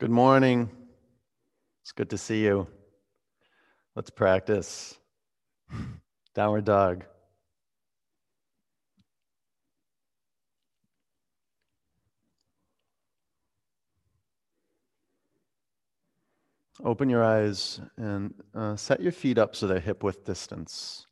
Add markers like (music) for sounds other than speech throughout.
Good morning. It's good to see you. Let's practice. (laughs) Downward dog. Open your eyes and uh, set your feet up so they're hip width distance.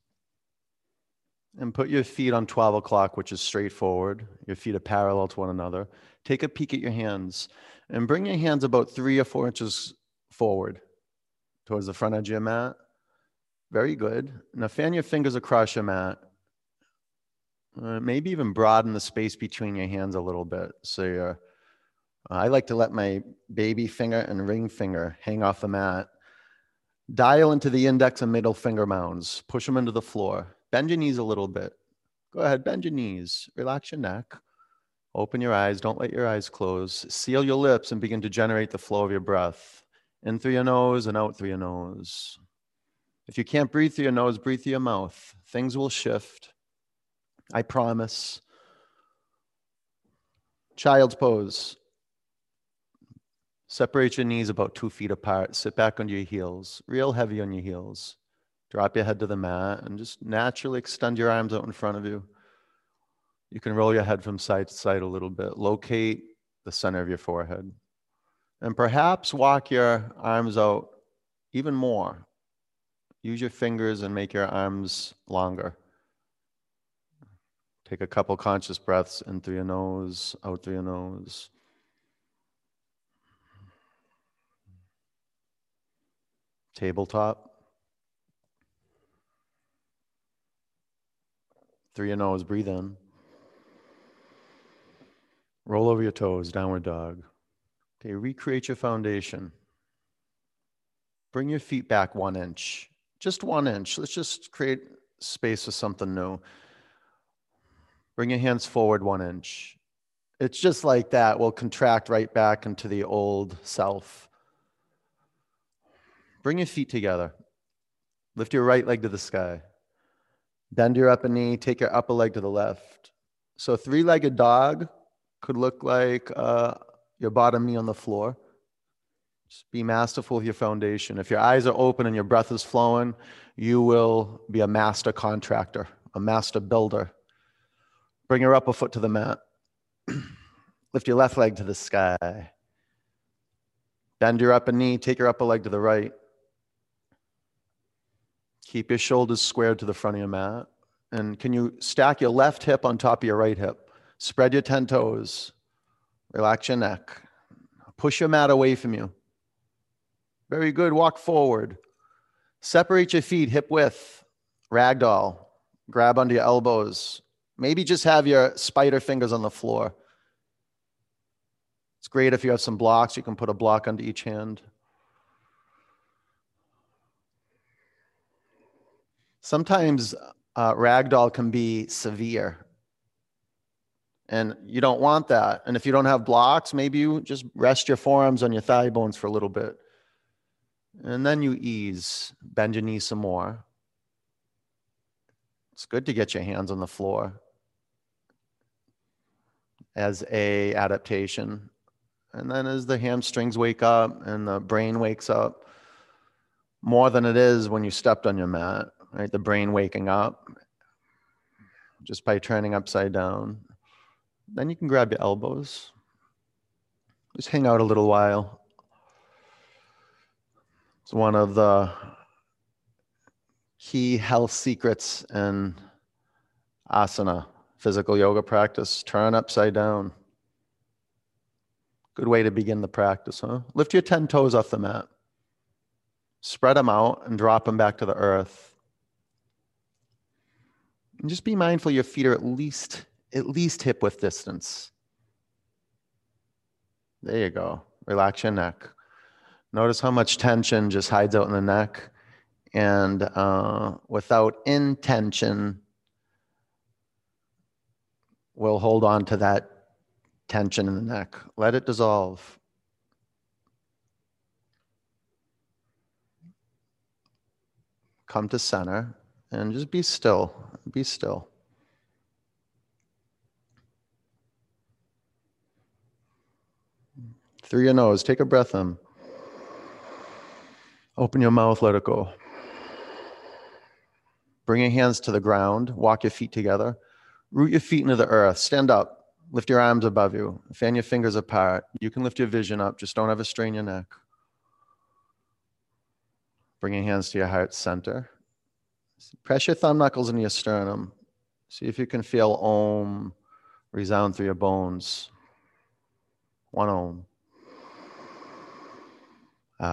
And put your feet on 12 o'clock, which is straight forward. Your feet are parallel to one another. Take a peek at your hands and bring your hands about three or four inches forward towards the front edge of your mat. Very good. Now fan your fingers across your mat. Uh, maybe even broaden the space between your hands a little bit. So you're, uh, I like to let my baby finger and ring finger hang off the mat. Dial into the index and middle finger mounds. Push them into the floor. Bend your knees a little bit. Go ahead, bend your knees. Relax your neck. Open your eyes. Don't let your eyes close. Seal your lips and begin to generate the flow of your breath in through your nose and out through your nose. If you can't breathe through your nose, breathe through your mouth. Things will shift. I promise. Child's pose. Separate your knees about two feet apart. Sit back on your heels, real heavy on your heels. Drop your head to the mat and just naturally extend your arms out in front of you. You can roll your head from side to side a little bit. Locate the center of your forehead. And perhaps walk your arms out even more. Use your fingers and make your arms longer. Take a couple conscious breaths in through your nose, out through your nose. Tabletop. Through your nose, breathe in. Roll over your toes, downward dog. Okay, recreate your foundation. Bring your feet back one inch, just one inch. Let's just create space for something new. Bring your hands forward one inch. It's just like that. We'll contract right back into the old self. Bring your feet together. Lift your right leg to the sky. Bend your upper knee, take your upper leg to the left. So, three legged dog could look like uh, your bottom knee on the floor. Just be masterful with your foundation. If your eyes are open and your breath is flowing, you will be a master contractor, a master builder. Bring your upper foot to the mat. (clears throat) Lift your left leg to the sky. Bend your upper knee, take your upper leg to the right. Keep your shoulders squared to the front of your mat. And can you stack your left hip on top of your right hip? Spread your 10 toes. Relax your neck. Push your mat away from you. Very good. Walk forward. Separate your feet hip width. Ragdoll. Grab under your elbows. Maybe just have your spider fingers on the floor. It's great if you have some blocks, you can put a block under each hand. Sometimes uh, ragdoll can be severe. And you don't want that. And if you don't have blocks, maybe you just rest your forearms on your thigh bones for a little bit. And then you ease, bend your knees some more. It's good to get your hands on the floor as a adaptation. And then as the hamstrings wake up and the brain wakes up, more than it is when you stepped on your mat, right? The brain waking up just by turning upside down. Then you can grab your elbows. Just hang out a little while. It's one of the key health secrets in asana, physical yoga practice. Turn upside down. Good way to begin the practice, huh? Lift your 10 toes off the mat. Spread them out and drop them back to the earth. And just be mindful your feet are at least at least hip width distance. There you go. Relax your neck. Notice how much tension just hides out in the neck. And uh, without intention, we'll hold on to that tension in the neck. Let it dissolve. Come to center and just be still. Be still. Through your nose, take a breath in. Open your mouth, let it go. Bring your hands to the ground, walk your feet together, root your feet into the earth, stand up, lift your arms above you, fan your fingers apart. You can lift your vision up, just don't ever strain your neck. Bring your hands to your heart center. Press your thumb knuckles into your sternum. See if you can feel Om resound through your bones. One Om. Um,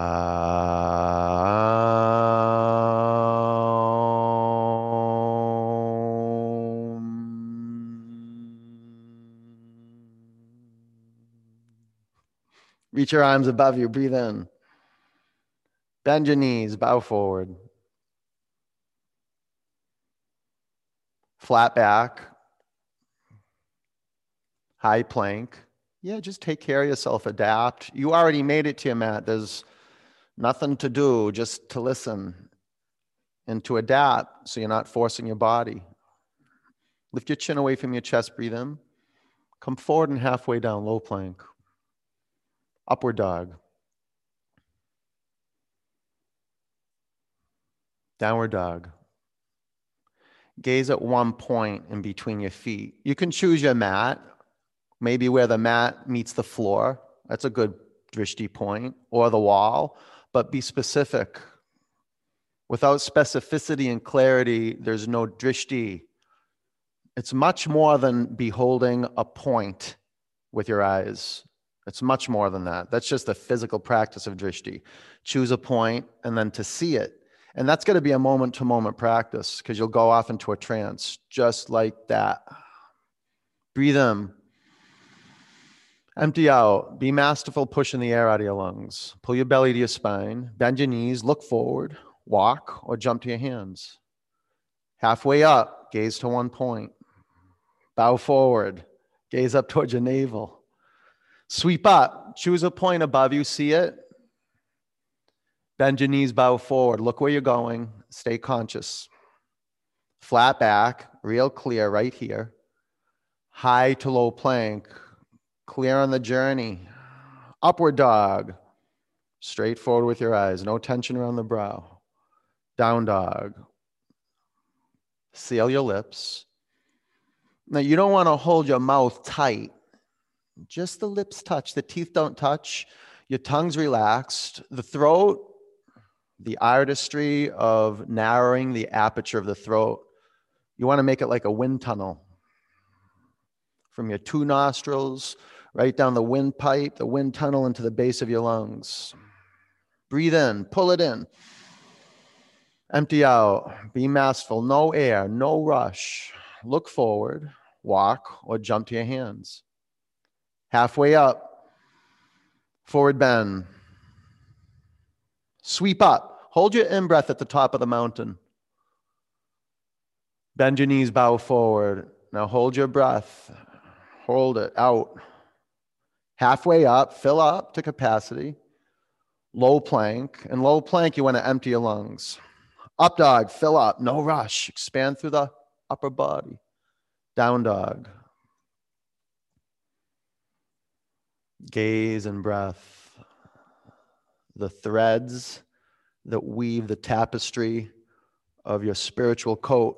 reach your arms above you. Breathe in. Bend your knees. Bow forward. Flat back. High plank. Yeah, just take care of yourself. Adapt. You already made it to your mat. There's nothing to do, just to listen and to adapt so you're not forcing your body. Lift your chin away from your chest, breathe in. Come forward and halfway down, low plank. Upward dog. Downward dog. Gaze at one point in between your feet. You can choose your mat, maybe where the mat meets the floor. That's a good drishti point, or the wall but be specific. Without specificity and clarity, there's no drishti. It's much more than beholding a point with your eyes. It's much more than that. That's just the physical practice of drishti. Choose a point and then to see it. And that's going to be a moment to moment practice because you'll go off into a trance just like that. Breathe in. Empty out. Be masterful pushing the air out of your lungs. Pull your belly to your spine. Bend your knees. Look forward. Walk or jump to your hands. Halfway up, gaze to one point. Bow forward. Gaze up towards your navel. Sweep up. Choose a point above you. See it. Bend your knees. Bow forward. Look where you're going. Stay conscious. Flat back. Real clear right here. High to low plank Clear on the journey. Upward dog. Straight forward with your eyes. No tension around the brow. Down dog. Seal your lips. Now, you don't want to hold your mouth tight. Just the lips touch. The teeth don't touch. Your tongue's relaxed. The throat, the artistry of narrowing the aperture of the throat. You want to make it like a wind tunnel from your two nostrils right down the windpipe, the wind tunnel into the base of your lungs. Breathe in, pull it in. Empty out, be masterful, no air, no rush. Look forward, walk, or jump to your hands. Halfway up, forward bend. Sweep up, hold your in breath at the top of the mountain. Bend your knees, bow forward. Now hold your breath, hold it out halfway up, fill up to capacity, low plank. And low plank, you want to empty your lungs. Up dog, fill up, no rush, expand through the upper body. Down dog. Gaze and breath. The threads that weave the tapestry of your spiritual coat.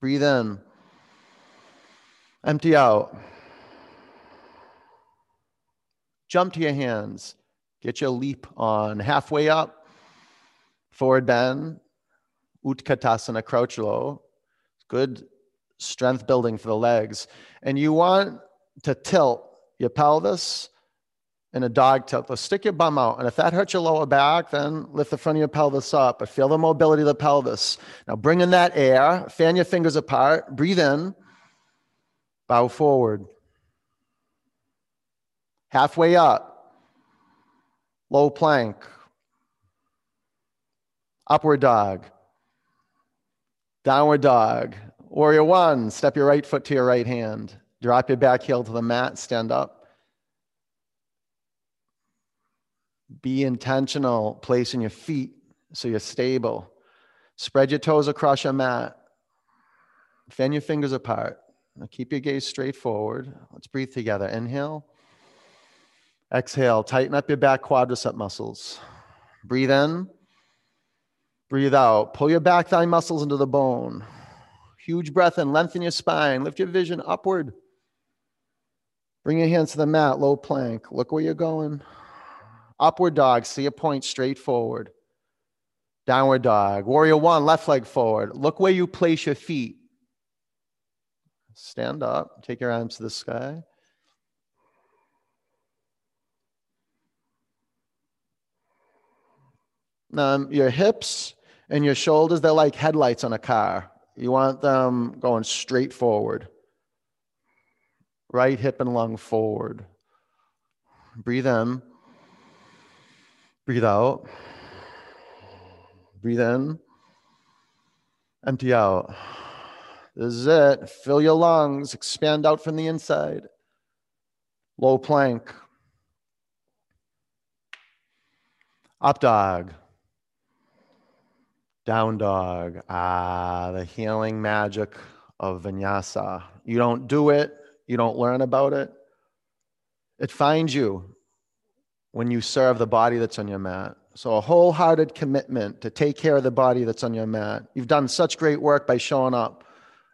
Breathe in. Empty out. Jump to your hands. Get your leap on. Halfway up, forward bend, Utkatasana, crouch low. Good strength building for the legs. And you want to tilt your pelvis in a dog tilt. So stick your bum out. And if that hurts your lower back, then lift the front of your pelvis up. But feel the mobility of the pelvis. Now bring in that air, fan your fingers apart, breathe in. Bow forward. Halfway up. Low plank. Upward dog. Downward dog. Warrior one. Step your right foot to your right hand. Drop your back heel to the mat. Stand up. Be intentional placing your feet so you're stable. Spread your toes across your mat. Fan your fingers apart. Now keep your gaze straight forward. Let's breathe together. Inhale. Exhale. Tighten up your back quadricep muscles. Breathe in. Breathe out. Pull your back thigh muscles into the bone. Huge breath in. Lengthen your spine. Lift your vision upward. Bring your hands to the mat, low plank. Look where you're going. Upward dog, see a point straight forward. Downward dog. Warrior one, left leg forward. Look where you place your feet. Stand up, take your arms to the sky. Now, your hips and your shoulders, they're like headlights on a car. You want them going straight forward. Right hip and lung forward. Breathe in. Breathe out. Breathe in. Empty out. This is it. Fill your lungs. Expand out from the inside. Low plank. Up dog. Down dog. Ah, the healing magic of vinyasa. You don't do it, you don't learn about it. It finds you when you serve the body that's on your mat. So, a wholehearted commitment to take care of the body that's on your mat. You've done such great work by showing up.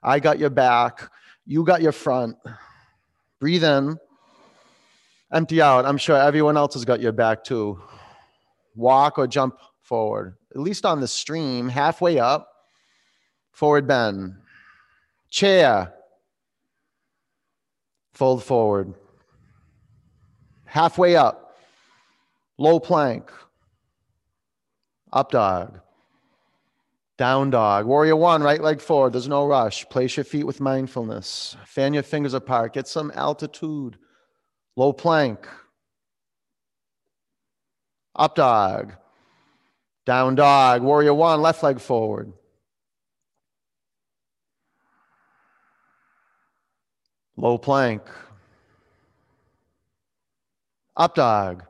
I got your back, you got your front. Breathe in, empty out. I'm sure everyone else has got your back too. Walk or jump forward, at least on the stream, halfway up, forward bend. Chair, fold forward. Halfway up, low plank, up dog, down dog. Warrior one, right leg forward. There's no rush. Place your feet with mindfulness. Fan your fingers apart. Get some altitude. Low plank, up dog, down dog. Warrior one, left leg forward. Low plank. Up dog.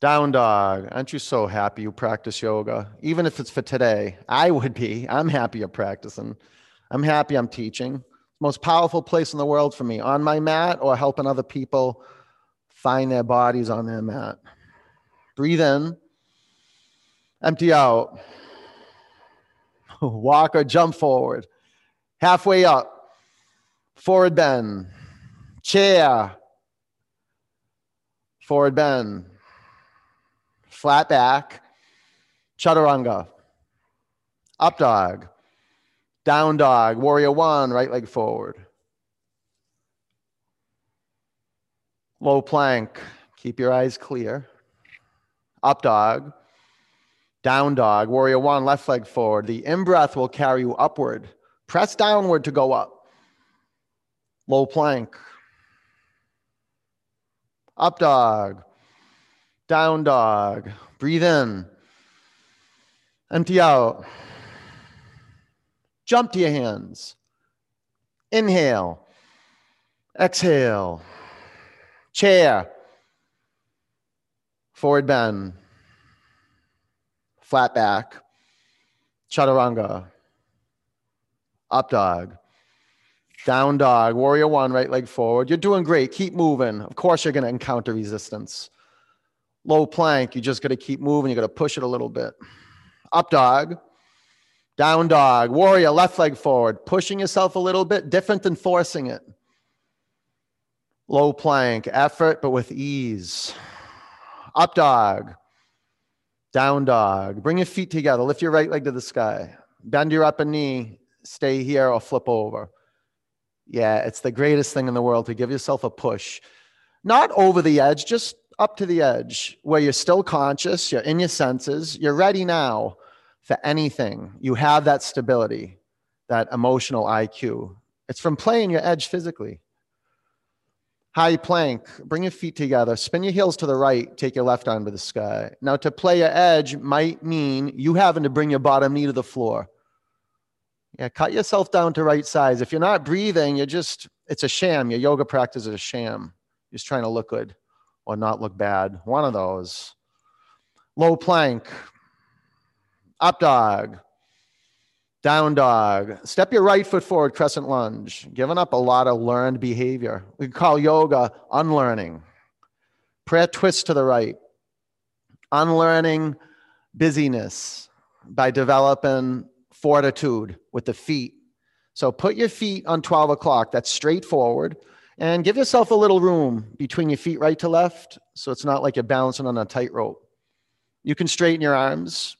Down dog. Aren't you so happy you practice yoga? Even if it's for today. I would be. I'm happy you're practicing. I'm happy I'm teaching. Most powerful place in the world for me on my mat or helping other people find their bodies on their mat. Breathe in, empty out. (laughs) Walk or jump forward. Halfway up, forward bend, chair, forward bend, flat back, chaturanga, up dog, down dog, warrior one, right leg forward. Low plank, keep your eyes clear. Up dog, down dog, warrior one, left leg forward. The in breath will carry you upward. Press downward to go up. Low plank, up dog, down dog. Breathe in, empty out. Jump to your hands. Inhale, exhale, chair, forward bend, flat back, chaturanga, up dog, down dog, warrior one, right leg forward. You're doing great. Keep moving. Of course, you're going to encounter resistance. Low plank, you just got to keep moving. You got to push it a little bit. Up dog, down dog, warrior, left leg forward, pushing yourself a little bit, different than forcing it. Low plank, effort, but with ease. Up dog, down dog. Bring your feet together. Lift your right leg to the sky. Bend your upper knee. Stay here or flip over. Yeah, it's the greatest thing in the world to give yourself a push. Not over the edge, just up to the edge where you're still conscious, you're in your senses, you're ready now for anything. You have that stability, that emotional IQ. It's from playing your edge physically. High plank, bring your feet together, spin your heels to the right, take your left arm to the sky. Now, to play your edge might mean you having to bring your bottom knee to the floor. Yeah, cut yourself down to right size. If you're not breathing, you're just, it's a sham. Your yoga practice is a sham. You're just trying to look good or not look bad. One of those. Low plank, up dog, Down dog. Step your right foot forward, crescent lunge. Giving up a lot of learned behavior. We call yoga unlearning. Prayer twist to the right. Unlearning busyness by developing fortitude with the feet. So put your feet on 12 o'clock. That's straightforward. And give yourself a little room between your feet, right to left. So it's not like you're balancing on a tightrope. You can straighten your arms.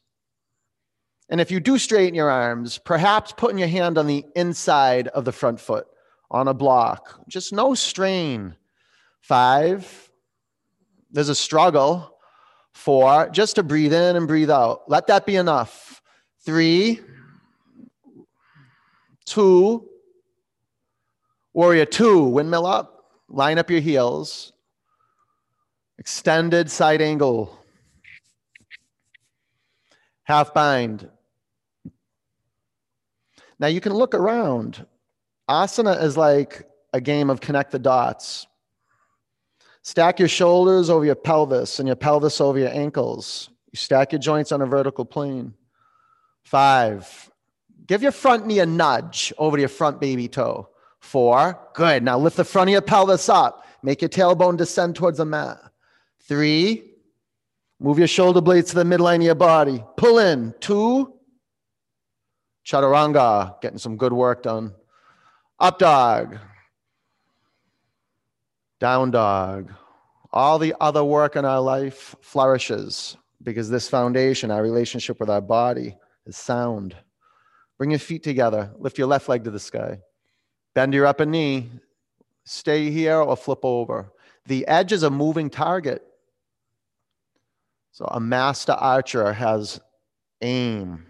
And if you do straighten your arms, perhaps putting your hand on the inside of the front foot on a block, just no strain. Five, there's a struggle. Four, just to breathe in and breathe out. Let that be enough. Three, two, warrior two, windmill up, line up your heels, extended side angle, half bind. Now you can look around. Asana is like a game of connect the dots. Stack your shoulders over your pelvis and your pelvis over your ankles. You stack your joints on a vertical plane. Five. Give your front knee a nudge over your front baby toe. Four. Good. Now lift the front of your pelvis up. Make your tailbone descend towards the mat. Three. Move your shoulder blades to the midline of your body. Pull in. Two. Chaturanga. Getting some good work done. Up dog down dog, all the other work in our life flourishes because this foundation, our relationship with our body, is sound. Bring your feet together, lift your left leg to the sky, bend your upper knee, stay here or flip over. The edge is a moving target. So a master archer has aim,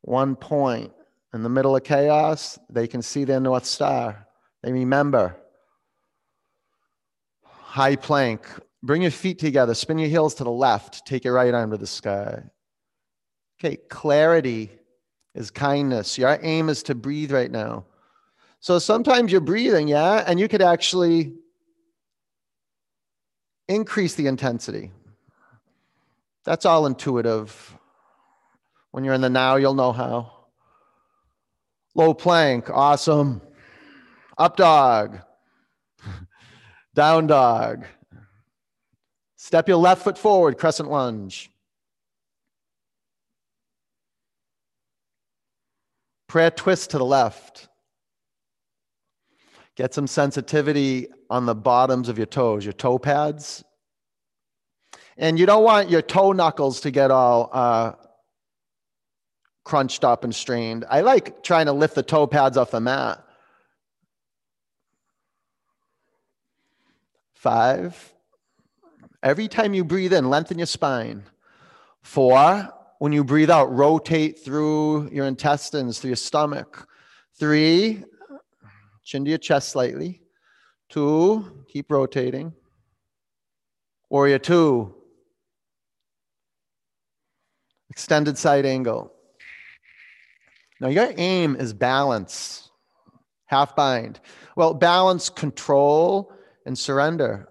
one point. In the middle of chaos, they can see their North Star. They remember high plank. Bring your feet together, spin your heels to the left, take your right arm to the sky. Okay, clarity is kindness. Your aim is to breathe right now. So sometimes you're breathing, yeah, and you could actually increase the intensity. That's all intuitive. When you're in the now, you'll know how. Low plank, awesome. Up dog. (laughs) Down dog. Step your left foot forward, crescent lunge. Prayer twist to the left. Get some sensitivity on the bottoms of your toes, your toe pads. And you don't want your toe knuckles to get all uh, crunched up and strained. I like trying to lift the toe pads off the mat. Five. Every time you breathe in, lengthen your spine. Four. When you breathe out, rotate through your intestines, through your stomach. Three. Chin to your chest slightly. Two. Keep rotating. Warrior two. Extended side angle. Now, your aim is balance, half bind. Well, balance, control, and surrender.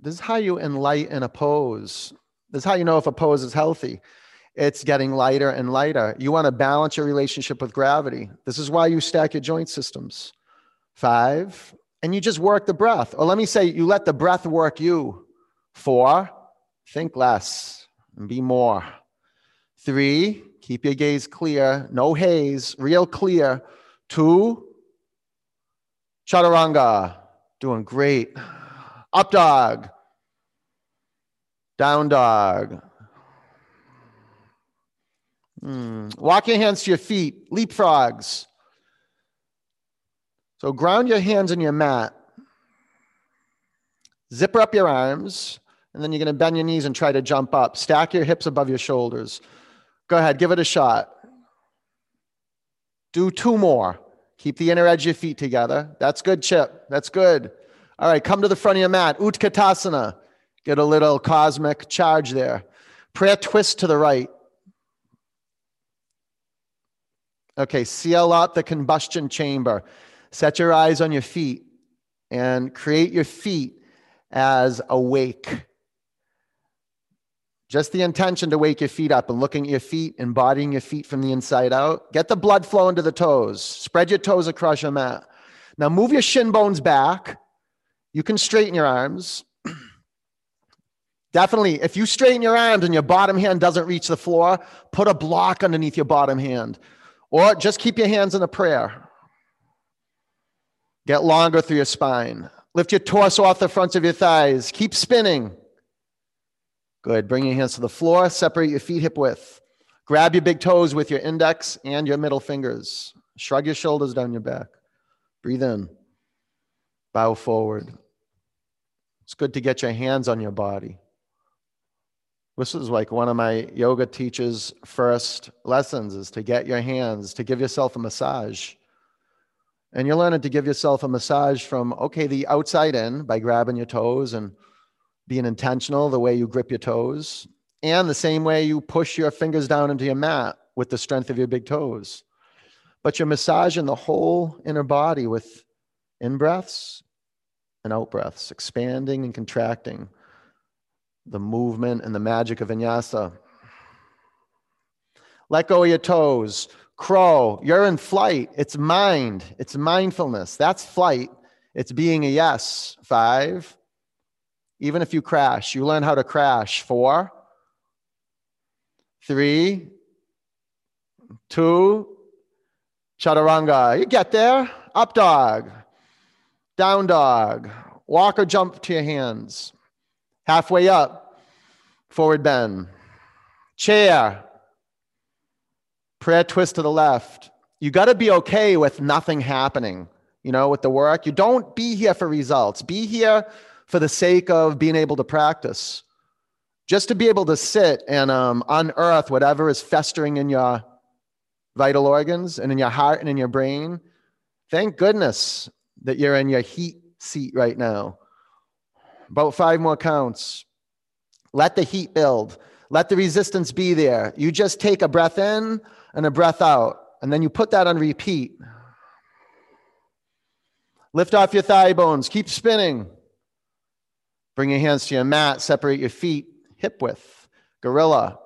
This is how you enlighten a pose. This is how you know if a pose is healthy. It's getting lighter and lighter. You want to balance your relationship with gravity. This is why you stack your joint systems. Five, and you just work the breath. Or let me say, you let the breath work you. Four, think less and be more. Three, keep your gaze clear, no haze, real clear. Two, chaturanga, Doing great. Up dog. Down dog. Mm. Walk your hands to your feet. Leapfrogs. So ground your hands in your mat. Zipper up your arms. And then you're going to bend your knees and try to jump up. Stack your hips above your shoulders. Go ahead, give it a shot. Do two more. Keep the inner edge of your feet together. That's good, Chip. That's good. All right, come to the front of your mat. Utkatasana. Get a little cosmic charge there. Prayer twist to the right. Okay, seal out the combustion chamber. Set your eyes on your feet and create your feet as awake. Just the intention to wake your feet up and looking at your feet, embodying your feet from the inside out. Get the blood flowing to the toes. Spread your toes across your mat. Now move your shin bones back. You can straighten your arms. (clears throat) Definitely, if you straighten your arms and your bottom hand doesn't reach the floor, put a block underneath your bottom hand. Or just keep your hands in a prayer. Get longer through your spine. Lift your torso off the fronts of your thighs. Keep spinning. Good. Bring your hands to the floor. Separate your feet hip width. Grab your big toes with your index and your middle fingers. Shrug your shoulders down your back. Breathe in. Bow forward. It's good to get your hands on your body. This is like one of my yoga teachers' first lessons is to get your hands, to give yourself a massage. And you're learning to give yourself a massage from, okay, the outside in by grabbing your toes and being intentional the way you grip your toes, and the same way you push your fingers down into your mat with the strength of your big toes. But you're massaging the whole inner body with in breaths and out breaths, expanding and contracting the movement and the magic of vinyasa. Let go of your toes. Crow, you're in flight. It's mind, it's mindfulness. That's flight. It's being a yes. Five, even if you crash, you learn how to crash. Four, three, two, chaturanga. You get there. Up dog, down dog, walk or jump to your hands. Halfway up, forward bend. Chair, prayer twist to the left. You got to be okay with nothing happening, you know, with the work. You don't be here for results. Be here for the sake of being able to practice. Just to be able to sit and um, unearth whatever is festering in your vital organs and in your heart and in your brain. Thank goodness that you're in your heat seat right now. About five more counts. Let the heat build. Let the resistance be there. You just take a breath in and a breath out, and then you put that on repeat. Lift off your thigh bones. Keep spinning. Bring your hands to your mat, separate your feet hip width. Gorilla,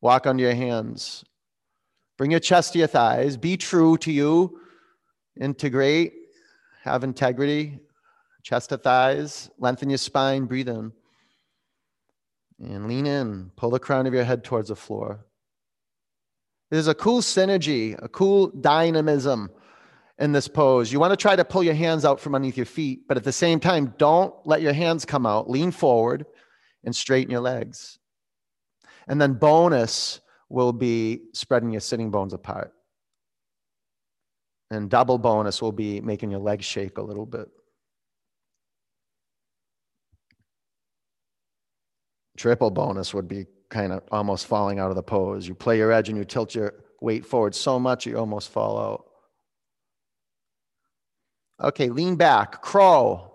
walk under your hands. Bring your chest to your thighs. Be true to you. Integrate, have integrity. Chest to thighs, lengthen your spine, breathe in. And lean in, pull the crown of your head towards the floor. There's a cool synergy, a cool dynamism in this pose. You want to try to pull your hands out from underneath your feet, but at the same time, don't let your hands come out. Lean forward and straighten your legs. And then, bonus will be spreading your sitting bones apart. And double bonus will be making your legs shake a little bit. Triple bonus would be kind of almost falling out of the pose. You play your edge and you tilt your weight forward so much you almost fall out. Okay, lean back, crow.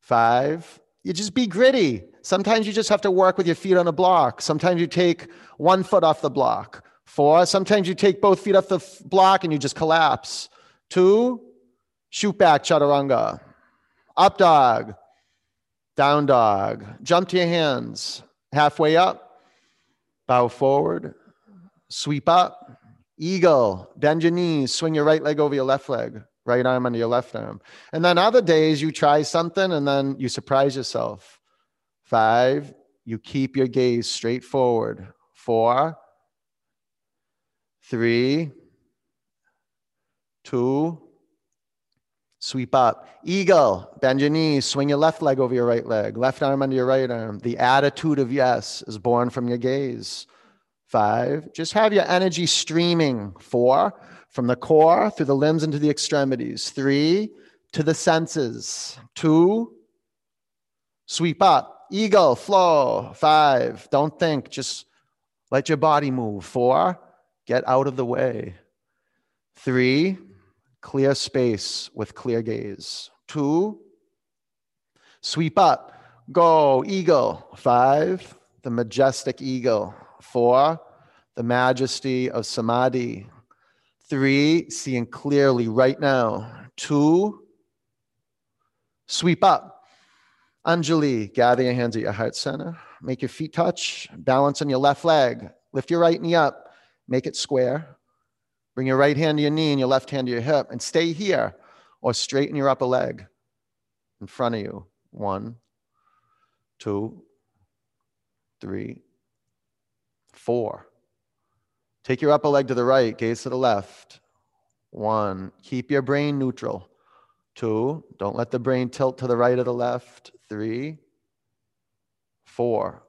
Five. You just be gritty. Sometimes you just have to work with your feet on a block. Sometimes you take one foot off the block. Four. Sometimes you take both feet off the block and you just collapse. Two. Shoot back, chaturanga. Up dog. Down dog. Jump to your hands. Halfway up. Bow forward. Sweep up. Eagle. Bend your knees. Swing your right leg over your left leg right arm under your left arm. And then other days you try something and then you surprise yourself. Five, you keep your gaze straight forward. Four, three, two, sweep up. Eagle, bend your knees, swing your left leg over your right leg, left arm under your right arm. The attitude of yes is born from your gaze. Five, just have your energy streaming. Four, from the core through the limbs into the extremities. Three, to the senses. Two, sweep up. Eagle, flow. Five, don't think, just let your body move. Four, get out of the way. Three, clear space with clear gaze. Two, sweep up. Go, eagle. Five, the majestic eagle. Four, the majesty of samadhi. Three, seeing clearly right now. Two, sweep up. Anjali, gather your hands at your heart center. Make your feet touch. Balance on your left leg. Lift your right knee up. Make it square. Bring your right hand to your knee and your left hand to your hip and stay here or straighten your upper leg in front of you. One, two, three, four. Take your upper leg to the right, gaze to the left. One, keep your brain neutral. Two, don't let the brain tilt to the right or the left. Three, four.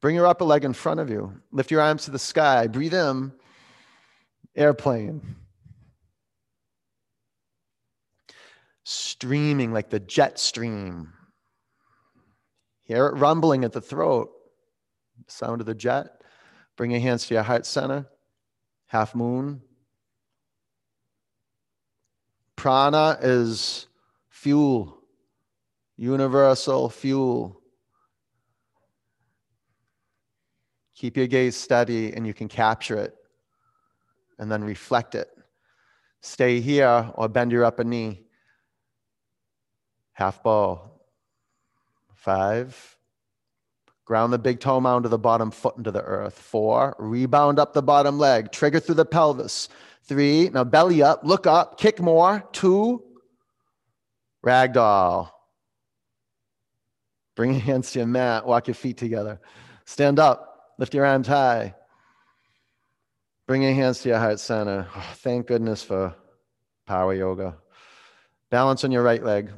Bring your upper leg in front of you. Lift your arms to the sky. Breathe in, airplane. Streaming like the jet stream. Hear it rumbling at the throat. Sound of the jet. Bring your hands to your heart center. Half moon. Prana is fuel, universal fuel. Keep your gaze steady and you can capture it and then reflect it. Stay here or bend your upper knee. Half bow. Five. Ground the big toe mound to the bottom foot into the earth. Four. Rebound up the bottom leg. Trigger through the pelvis. Three. Now belly up. Look up. Kick more. Two. Ragdoll. Bring your hands to your mat. Walk your feet together. Stand up. Lift your arms high. Bring your hands to your heart center. Oh, (sighs) thank goodness for power yoga. Balance on your right leg.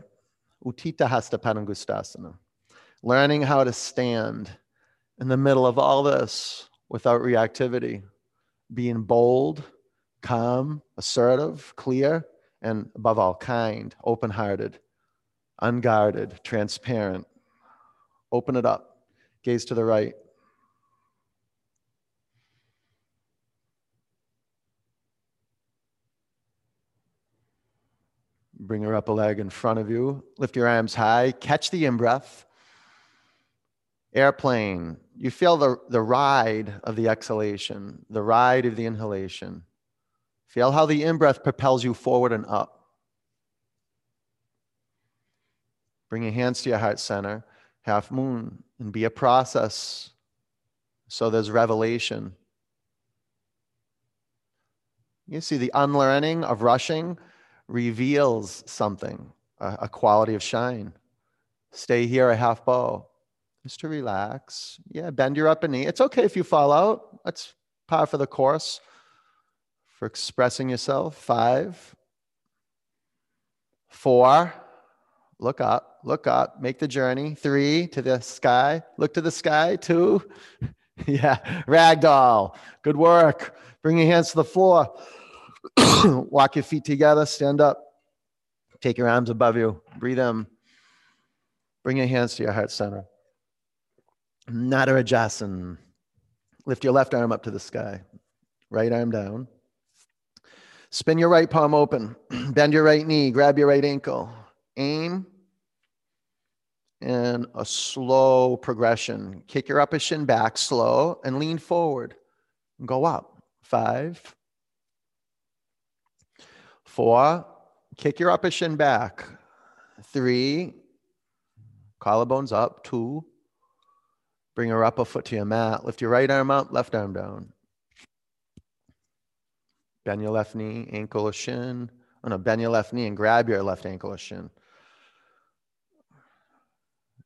Utthita Hasta Padangusthasana. Learning how to stand in the middle of all this without reactivity. Being bold, calm, assertive, clear, and above all, kind, open hearted, unguarded, transparent. Open it up. Gaze to the right. Bring your upper leg in front of you. Lift your arms high. Catch the in breath. Airplane. You feel the, the ride of the exhalation, the ride of the inhalation. Feel how the in breath propels you forward and up. Bring your hands to your heart center, half moon, and be a process. So there's revelation. You see the unlearning of rushing reveals something, a, a quality of shine. Stay here a half bow, just to relax. Yeah, bend your upper knee. It's okay if you fall out. That's par for the course for expressing yourself. Five, four, look up, look up, make the journey. Three, to the sky, look to the sky. Two, (laughs) yeah, ragdoll, good work. Bring your hands to the floor. (coughs) Walk your feet together, stand up. Take your arms above you, breathe in. Bring your hands to your heart center. Natarajasana. Lift your left arm up to the sky, right arm down. Spin your right palm open, (clears throat) bend your right knee, grab your right ankle, aim, and a slow progression. Kick your upper shin back slow and lean forward. Go up. Five, Four, kick your upper shin back. Three, collarbones up. Two, bring your upper foot to your mat. Lift your right arm up, left arm down. Bend your left knee, ankle or shin. Oh no, bend your left knee and grab your left ankle or shin.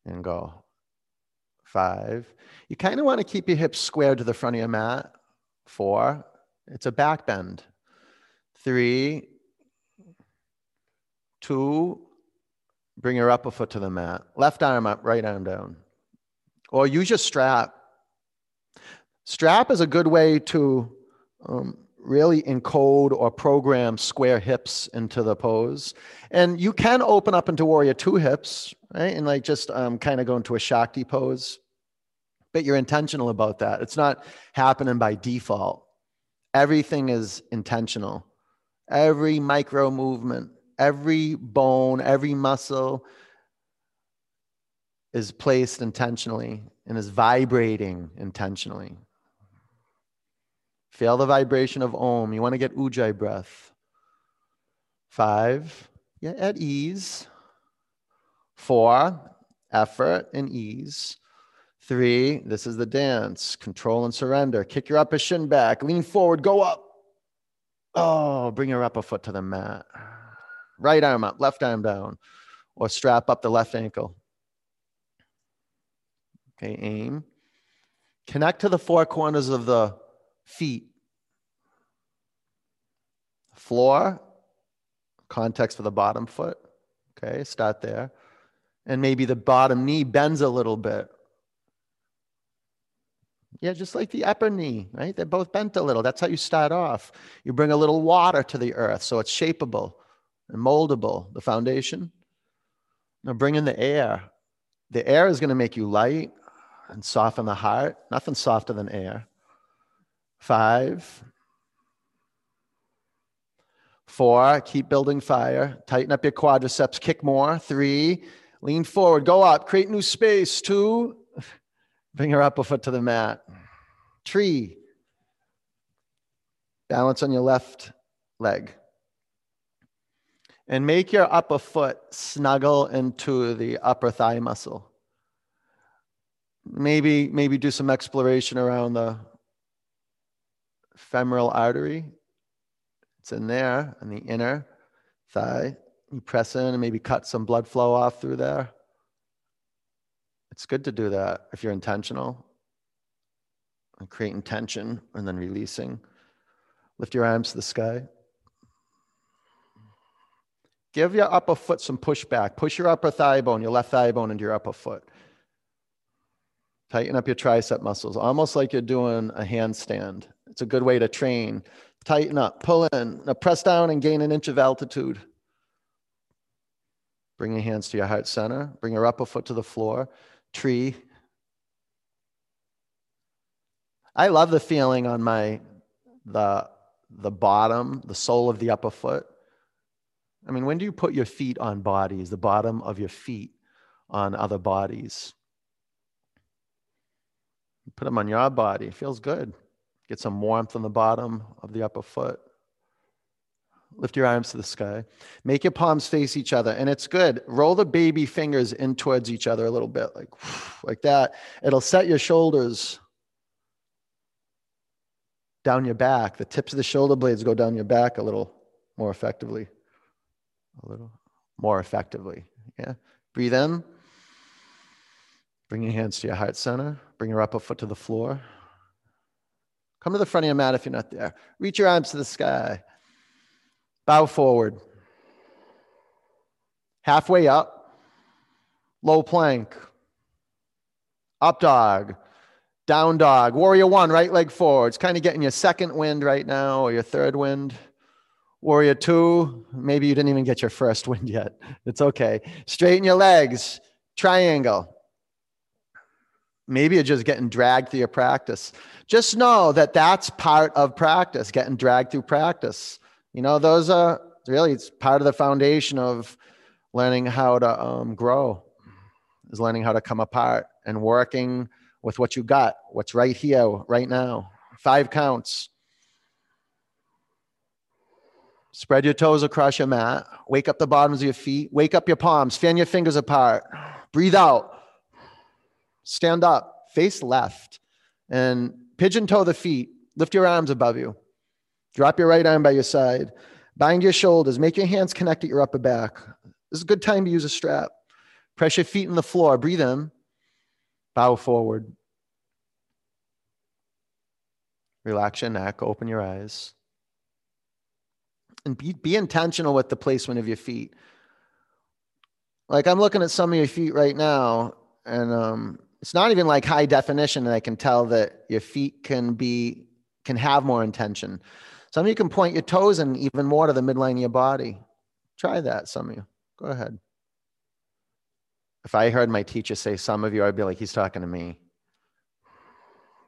And go. Five. You kind of want to keep your hips squared to the front of your mat. Four. It's a back bend. Three, Two, bring your upper foot to the mat. Left arm up, right arm down. Or use your strap. Strap is a good way to um, really encode or program square hips into the pose. And you can open up into warrior two hips, right? And like just um, kind of go into a Shakti pose. But you're intentional about that. It's not happening by default. Everything is intentional. Every micro movement every bone, every muscle is placed intentionally and is vibrating intentionally. Feel the vibration of Om. You want to get Ujjayi breath. Five, yeah, at ease. Four, effort and ease. Three, this is the dance, control and surrender. Kick your upper shin back, lean forward, go up. Oh, bring your upper foot to the mat. Right arm up, left arm down, or strap up the left ankle. Okay, aim. Connect to the four corners of the feet. Floor, context for the bottom foot. Okay, start there. And maybe the bottom knee bends a little bit. Yeah, just like the upper knee, right? They're both bent a little. That's how you start off. You bring a little water to the earth so it's shapeable and moldable, the foundation. Now bring in the air. The air is going to make you light and soften the heart. Nothing softer than air. Five. Four, keep building fire. Tighten up your quadriceps, kick more. Three, lean forward, go up, create new space. Two, bring your upper foot to the mat. Tree, balance on your left leg. And make your upper foot snuggle into the upper thigh muscle. Maybe, maybe do some exploration around the femoral artery. It's in there, in the inner thigh. You press in and maybe cut some blood flow off through there. It's good to do that if you're intentional. And creating tension and then releasing. Lift your arms to the sky. Give your upper foot some pushback. Push your upper thigh bone, your left thigh bone into your upper foot. Tighten up your tricep muscles, almost like you're doing a handstand. It's a good way to train. Tighten up, pull in. Now press down and gain an inch of altitude. Bring your hands to your heart center. Bring your upper foot to the floor. Tree. I love the feeling on my the the bottom, the sole of the upper foot. I mean, when do you put your feet on bodies, the bottom of your feet on other bodies? Put them on your body. It feels good. Get some warmth on the bottom of the upper foot. Lift your arms to the sky. Make your palms face each other. And it's good. Roll the baby fingers in towards each other a little bit, like, (sighs) like that. It'll set your shoulders down your back. The tips of the shoulder blades go down your back a little more effectively. A little more effectively. Yeah. Breathe in. Bring your hands to your heart center. Bring your upper foot to the floor. Come to the front of your mat if you're not there. Reach your arms to the sky. Bow forward. Halfway up. Low plank. Up dog. Down dog. Warrior one, right leg forward. It's kind of getting your second wind right now or your third wind. Warrior two, maybe you didn't even get your first wind yet. It's okay. Straighten your legs. Triangle. Maybe you're just getting dragged through your practice. Just know that that's part of practice, getting dragged through practice. You know, those are really, it's part of the foundation of learning how to um, grow, is learning how to come apart and working with what you got, what's right here, right now. Five counts. Spread your toes across your mat. Wake up the bottoms of your feet. Wake up your palms. Fan your fingers apart. Breathe out. Stand up, face left, and pigeon toe the feet. Lift your arms above you. Drop your right arm by your side. Bind your shoulders. Make your hands connect at your upper back. This is a good time to use a strap. Press your feet in the floor. Breathe in. Bow forward. Relax your neck. Open your eyes. And be, be intentional with the placement of your feet. Like I'm looking at some of your feet right now, and um, it's not even like high definition and i can tell that your feet can be can have more intention. Some of you can point your toes and even more to the midline of your body. Try that some of you. Go ahead. If i heard my teacher say some of you i'd be like he's talking to me.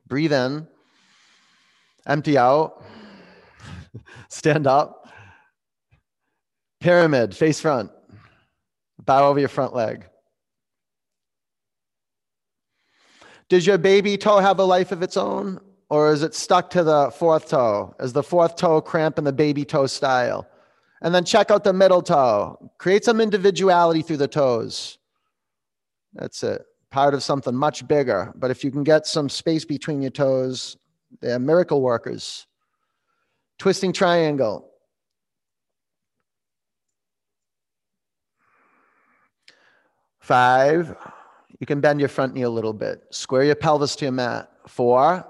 Breathe in. Empty out. (laughs) Stand up pyramid face front bow over your front leg Does your baby toe have a life of its own? Or is it stuck to the fourth toe? Is the fourth toe cramp in the baby toe style? And then check out the middle toe. Create some individuality through the toes. That's it. Part of something much bigger. But if you can get some space between your toes, they're miracle workers. Twisting triangle. Five. You can bend your front knee a little bit. Square your pelvis to your mat. Four.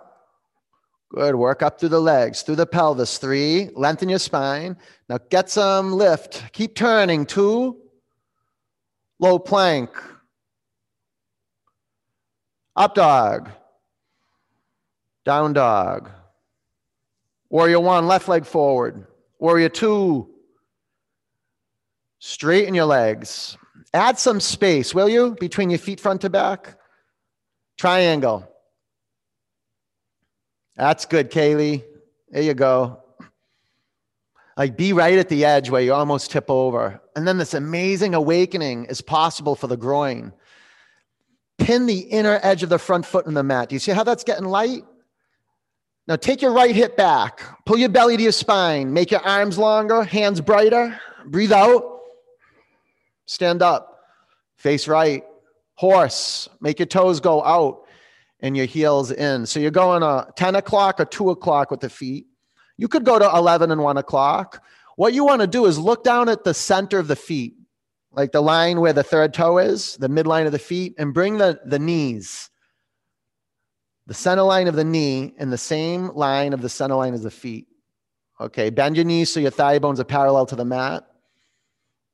Good. Work up through the legs, through the pelvis. Three. Lengthen your spine. Now get some lift. Keep turning. Two. Low plank. Up dog. Down dog. Warrior one, left leg forward. Warrior two. Straighten your legs. Add some space, will you, between your feet front to back? Triangle. That's good, Kaylee. There you go. Like be right at the edge where you almost tip over. And then this amazing awakening is possible for the groin. Pin the inner edge of the front foot in the mat. Do you see how that's getting light? Now take your right hip back. Pull your belly to your spine. Make your arms longer, hands brighter. Breathe out. Stand up. Face right. Horse. Make your toes go out and your heels in. So you're going a 10 o'clock or 2 o'clock with the feet. You could go to 11 and 1 o'clock. What you want to do is look down at the center of the feet, like the line where the third toe is, the midline of the feet, and bring the, the knees, the center line of the knee, in the same line of the center line as the feet. Okay, bend your knees so your thigh bones are parallel to the mat.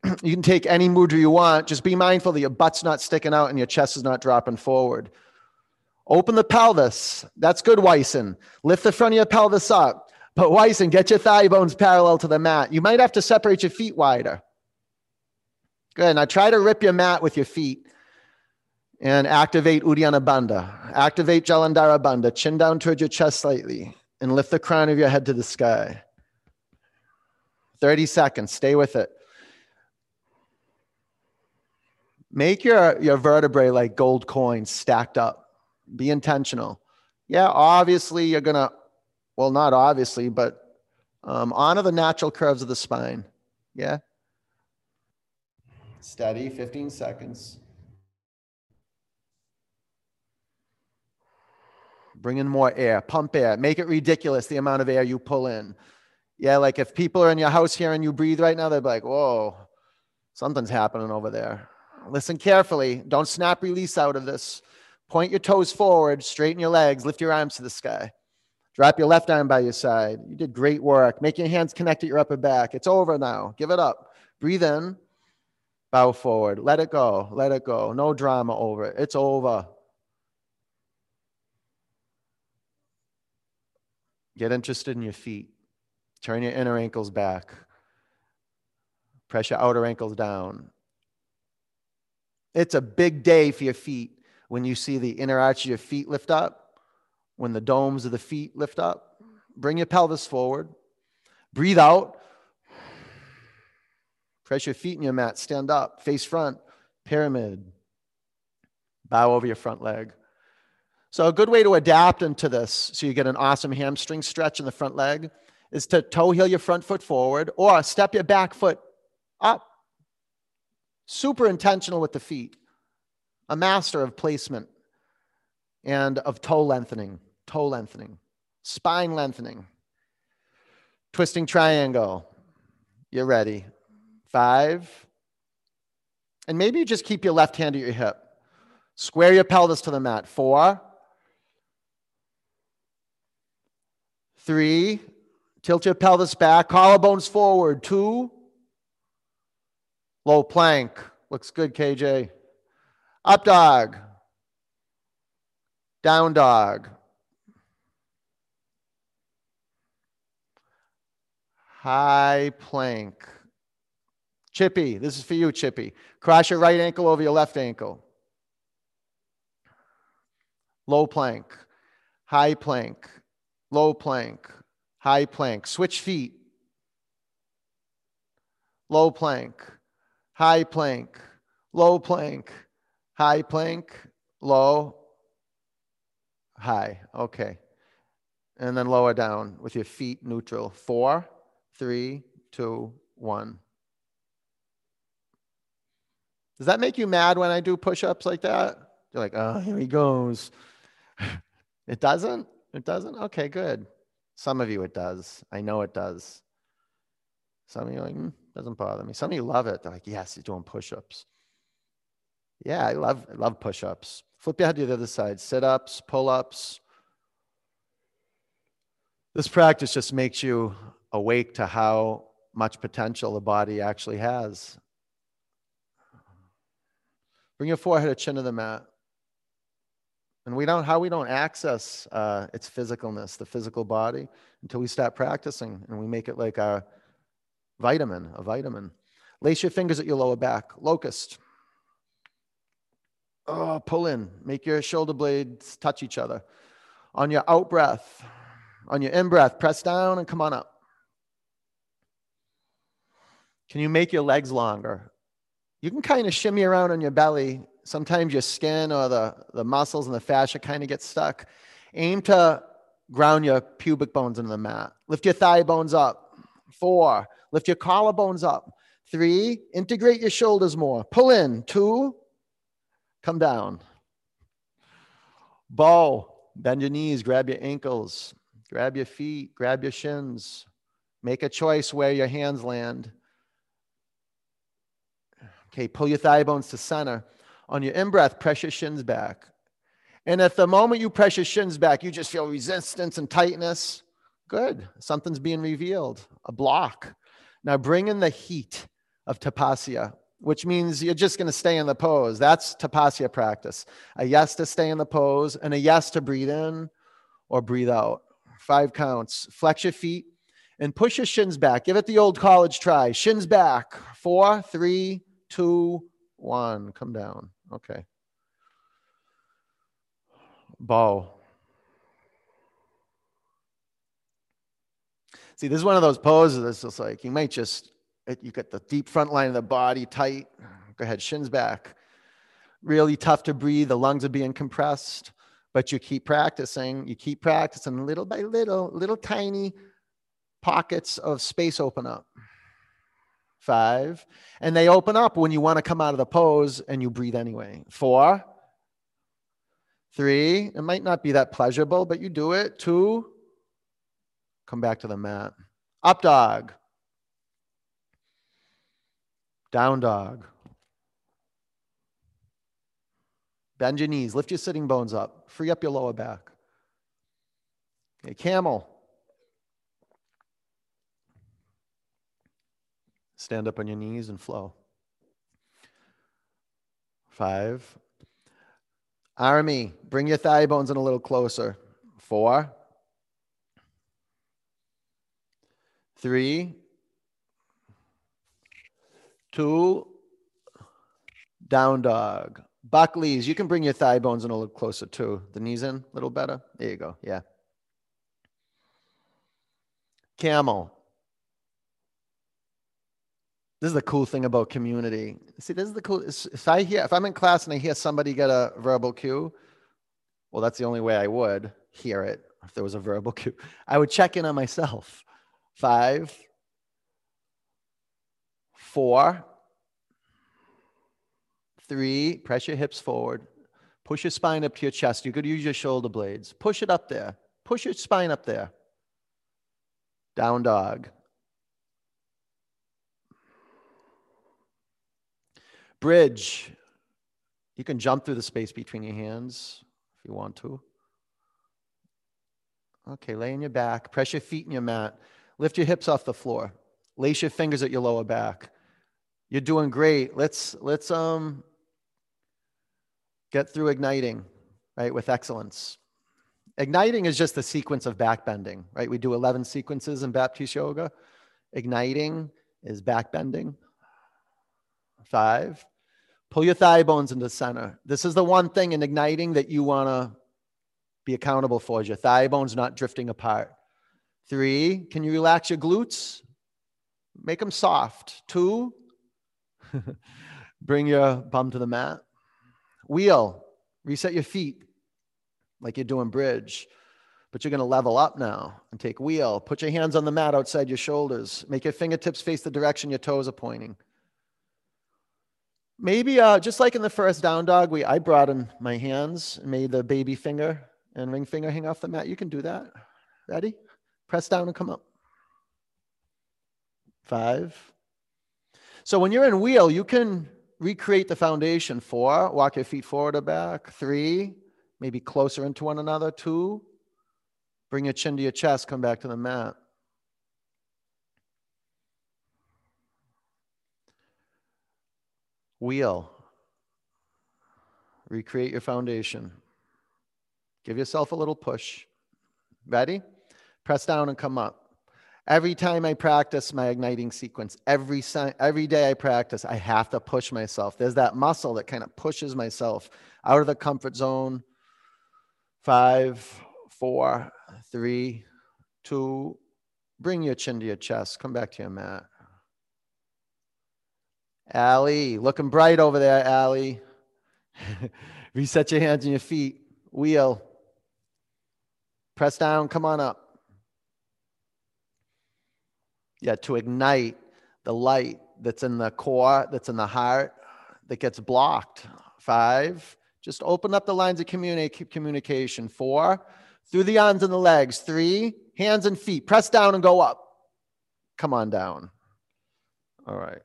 (clears throat) you can take any mudra you want. Just be mindful that your butt's not sticking out and your chest is not dropping forward. Open the pelvis. That's good, Wyson. Lift the front of your pelvis up. But Wyson, get your thigh bones parallel to the mat. You might have to separate your feet wider. Good. Now try to rip your mat with your feet and activate Uddiyana Bandha. Activate Jalandhara Bandha. Chin down towards your chest slightly and lift the crown of your head to the sky. 30 seconds. Stay with it. Make your, your vertebrae like gold coins stacked up. Be intentional. Yeah, obviously you're to well, not obviously, but um, honor the natural curves of the spine. Yeah. Steady, 15 seconds. Bring in more air, pump air, make it ridiculous the amount of air you pull in. Yeah, like if people are in your house here and you breathe right now, they're like, whoa, something's happening over there. Listen carefully. Don't snap release out of this. Point your toes forward, straighten your legs, lift your arms to the sky. Drop your left arm by your side. You did great work. Make your hands connect at your upper back. It's over now. Give it up. Breathe in. Bow forward. Let it go. Let it go. No drama over it. It's over. Get interested in your feet. Turn your inner ankles back. Press your outer ankles down. It's a big day for your feet when you see the inner arch of your feet lift up when the domes of the feet lift up. Bring your pelvis forward. Breathe out. Press your feet in your mat. Stand up. Face front. Pyramid. Bow over your front leg. So, a good way to adapt into this so you get an awesome hamstring stretch in the front leg is to toe heel your front foot forward or step your back foot up. Super intentional with the feet. A master of placement and of toe lengthening toe lengthening, spine lengthening, twisting triangle. You're ready. Five. And maybe you just keep your left hand at your hip. Square your pelvis to the mat. Four. Three. Tilt your pelvis back. Collarbones forward. Two. Low plank. Looks good, KJ. Up dog. Down dog. High plank. Chippy, this is for you, Chippy. Cross your right ankle over your left ankle. Low plank. High plank. Low plank. High plank. Switch feet. Low plank. High plank. Low plank. High plank. Low. High. Okay. And then lower down with your feet neutral. Four three, two, one. Does that make you mad when I do push ups like that? You're like, oh, here he goes. (laughs) it doesn't? It doesn't? Okay, good. Some of you it does. I know it does. Some of you like, mm, doesn't bother me. Some of you love it. They're like, yes, he's doing push ups. Yeah, I love, I love push ups. Flip your head to the other side. Sit ups, pull ups. This practice just makes you awake to how much potential the body actually has. Bring your forehead or chin to the mat. And we don't, how we don't access uh, its physicalness, the physical body, until we start practicing and we make it like a vitamin, a vitamin. Lace your fingers at your lower back, locust. Oh, pull in, make your shoulder blades touch each other. On your out breath, on your in breath, press down and come on up. Can you make your legs longer? You can kind of shimmy around on your belly. Sometimes your skin or the, the muscles and the fascia kind of get stuck. Aim to ground your pubic bones into the mat. Lift your thigh bones up. Four. Lift your collarbones up. Three. Integrate your shoulders more. Pull in. Two. Come down. Bow. Bend your knees. Grab your ankles. Grab your feet. Grab your shins. Make a choice where your hands land. Okay, pull your thigh bones to center. On your in breath, press your shins back. And at the moment you press your shins back, you just feel resistance and tightness. Good. Something's being revealed, a block. Now bring in the heat of tapasya, which means you're just going to stay in the pose. That's tapasya practice. A yes to stay in the pose and a yes to breathe in or breathe out. Five counts. Flex your feet and push your shins back. Give it the old college try. Shins back. Four, three, two, one. Come down. Okay. Bow. See, this is one of those poses that's just like you might just, you get the deep front line of the body tight. Go ahead, shins back. Really tough to breathe. The lungs are being compressed, but you keep practicing. You keep practicing little by little, little tiny pockets of space open up five, and they open up when you want to come out of the pose and you breathe anyway. Four, three, it might not be that pleasurable, but you do it. Two, come back to the mat. Up dog, down dog. Bend your knees, lift your sitting bones up, free up your lower back. Okay, camel. Stand up on your knees and flow. Five. Army, bring your thigh bones in a little closer. Four. Three. Two. Down dog. Buckley's, you can bring your thigh bones in a little closer too. The knees in a little better. There you go. Yeah. Camel. This is the cool thing about community. See, this is the cool. If I hear, if I'm in class and I hear somebody get a verbal cue, well, that's the only way I would hear it. If there was a verbal (laughs) cue, I would check in on myself. Five, four, three. Press your hips forward. Push your spine up to your chest. You could use your shoulder blades. Push it up there. Push your spine up there. Down dog. Bridge. You can jump through the space between your hands if you want to. Okay, lay on your back, press your feet in your mat, lift your hips off the floor, lace your fingers at your lower back. You're doing great. Let's let's um get through igniting, right, with excellence. Igniting is just the sequence of backbending, right? We do 11 sequences in Baptiste Yoga. Igniting is backbending. Five. Pull your thigh bones into center. This is the one thing in igniting that you want to be accountable for is your thigh bones not drifting apart. Three, can you relax your glutes? Make them soft. Two, (laughs) bring your bum to the mat. Wheel, reset your feet like you're doing bridge, but you're going to level up now and take wheel. Put your hands on the mat outside your shoulders. Make your fingertips face the direction your toes are pointing. Maybe uh, just like in the first down dog, we I brought in my hands and made the baby finger and ring finger hang off the mat. You can do that. Ready? Press down and come up. Five. So when you're in wheel, you can recreate the foundation. Four, walk your feet forward or back. Three, maybe closer into one another. Two, bring your chin to your chest, come back to the mat. Wheel. Recreate your foundation. Give yourself a little push. Ready? Press down and come up. Every time I practice my igniting sequence, every, every day I practice, I have to push myself. There's that muscle that kind of pushes myself out of the comfort zone. Five, four, three, two. Bring your chin to your chest. Come back to your mat. Allie, looking bright over there, Allie. (laughs) Reset your hands and your feet. Wheel. Press down. Come on up. Yeah, to ignite the light that's in the core, that's in the heart, that gets blocked. Five, just open up the lines of communi- communication. Four, through the arms and the legs. Three, hands and feet. Press down and go up. Come on down. All right.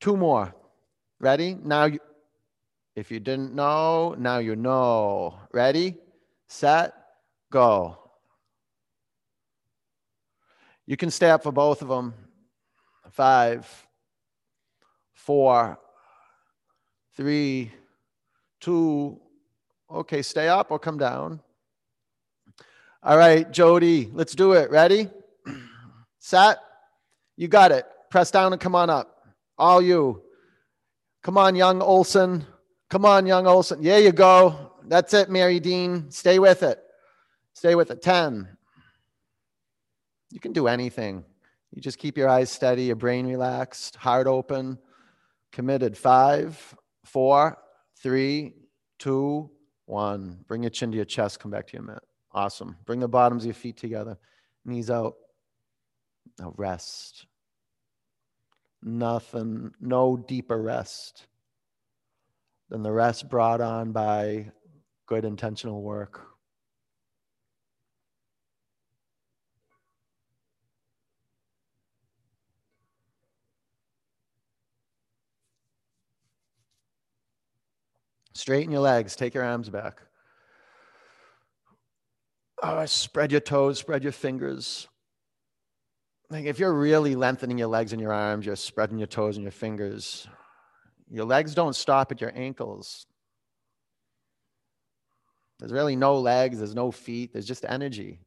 Two more. Ready? Now, you, if you didn't know, now you know. Ready, set, go. You can stay up for both of them. Five, four, three, two. Okay, stay up or come down. All right, Jody, let's do it. Ready? (clears throat) Set. You got it. Press down and come on up. All you. Come on, young Olson. Come on, young Olson. There you go. That's it, Mary Dean. Stay with it. Stay with it. 10. You can do anything. You just keep your eyes steady, your brain relaxed, heart open, committed. Five, four, three, two, one. Bring your chin to your chest. Come back to your mat. Awesome. Bring the bottoms of your feet together. Knees out. Now rest. Nothing, no deeper rest than the rest brought on by good intentional work. Straighten your legs, take your arms back. Oh, spread your toes, spread your fingers. Like if you're really lengthening your legs and your arms, you're spreading your toes and your fingers. Your legs don't stop at your ankles. There's really no legs, there's no feet, there's just energy.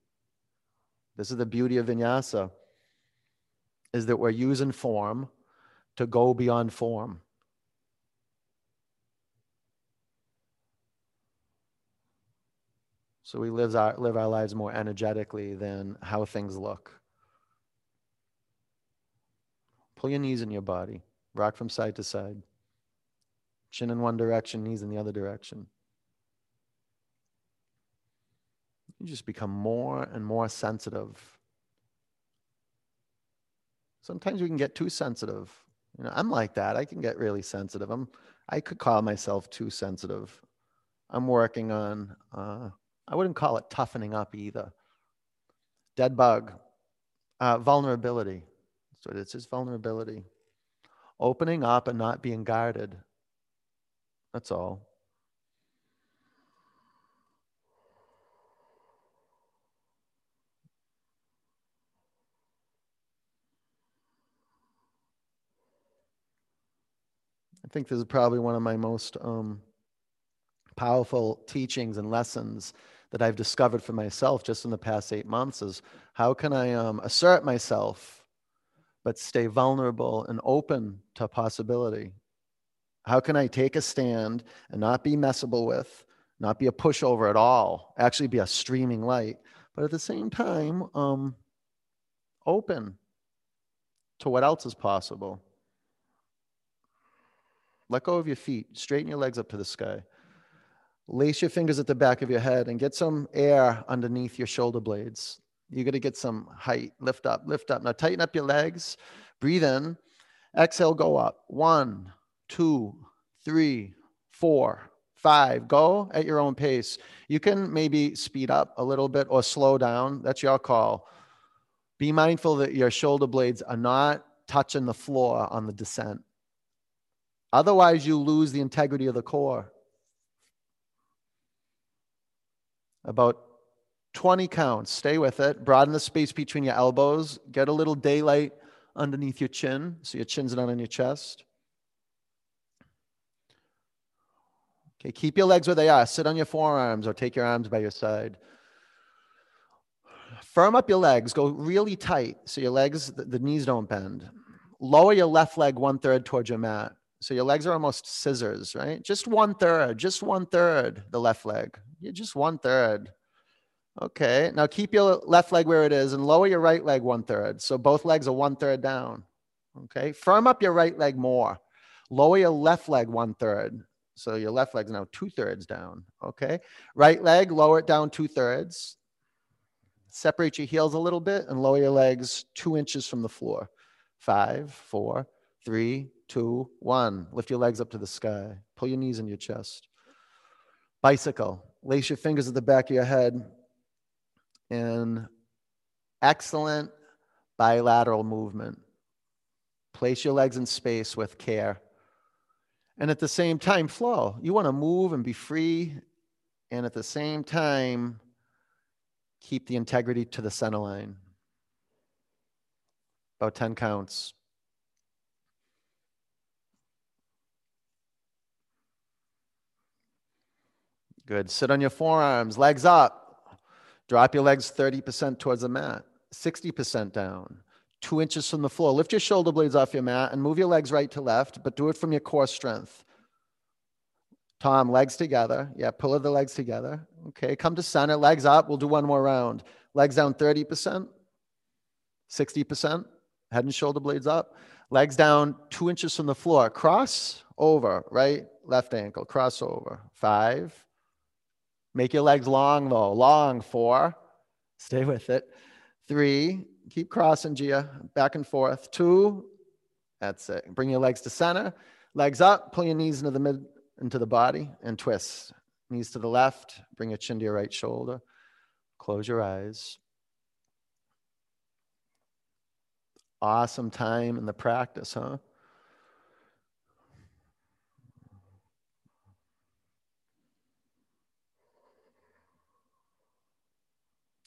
This is the beauty of vinyasa is that we're using form to go beyond form. So we live our, live our lives more energetically than how things look. Pull your knees in your body, rock from side to side. In one direction, knees in the other direction. You just become more and more sensitive. Sometimes we can get too sensitive. You know, I'm like that. I can get really sensitive. I'm, I could call myself too sensitive. I'm working on uh, I wouldn't call it toughening up either. Dead bug, uh, vulnerability. So it's just vulnerability. Opening up and not being guarded. That's all. I think this is probably one of my most um, powerful teachings and lessons that I've discovered for myself just in the past eight months is how can I um, assert myself, but stay vulnerable and open to possibility? How can I take a stand and not be messable with, not be a pushover at all, actually be a streaming light, but at the same time, um, open to what else is possible? Let go of your feet, straighten your legs up to the sky. Lace your fingers at the back of your head and get some air underneath your shoulder blades. You're going to get some height. Lift up, lift up. Now tighten up your legs. Breathe in. Exhale, go up. One, two, three, four, five. Go at your own pace. You can maybe speed up a little bit or slow down. That's your call. Be mindful that your shoulder blades are not touching the floor on the descent. Otherwise, you lose the integrity of the core. About 20 counts. Stay with it. Broaden the space between your elbows. Get a little daylight underneath your chin so your chin's not on your chest. Okay, keep your legs where they are. Sit on your forearms or take your arms by your side. Firm up your legs. Go really tight so your legs, the, the knees don't bend. Lower your left leg one third towards your mat. So your legs are almost scissors, right? Just one third, just one third, the left leg. You're just one third. Okay, now keep your left leg where it is and lower your right leg one third. So both legs are one third down. Okay, firm up your right leg more. Lower your left leg one third. So your left leg's now two thirds down. Okay, right leg, lower it down two thirds. Separate your heels a little bit and lower your legs two inches from the floor. Five, four, three, two, one. Lift your legs up to the sky. Pull your knees in your chest. Bicycle. Lace your fingers at the back of your head. And excellent bilateral movement. Place your legs in space with care. And at the same time, flow. You want to move and be free. And at the same time, keep the integrity to the center line. About 10 counts. Good. Sit on your forearms, legs up. Drop your legs 30% towards the mat, 60% down, two inches from the floor. Lift your shoulder blades off your mat and move your legs right to left, but do it from your core strength. Tom, legs together. Yeah, pull the legs together. Okay, come to center, legs up. We'll do one more round. Legs down 30%, 60%, head and shoulder blades up. Legs down two inches from the floor. Cross over, right, left ankle, cross over. Five, Make your legs long though. Long. Four. Stay with it. Three. Keep crossing, Gia. Back and forth. Two. That's it. Bring your legs to center. Legs up. Pull your knees into the mid into the body and twist. Knees to the left. Bring your chin to your right shoulder. Close your eyes. Awesome time in the practice, huh?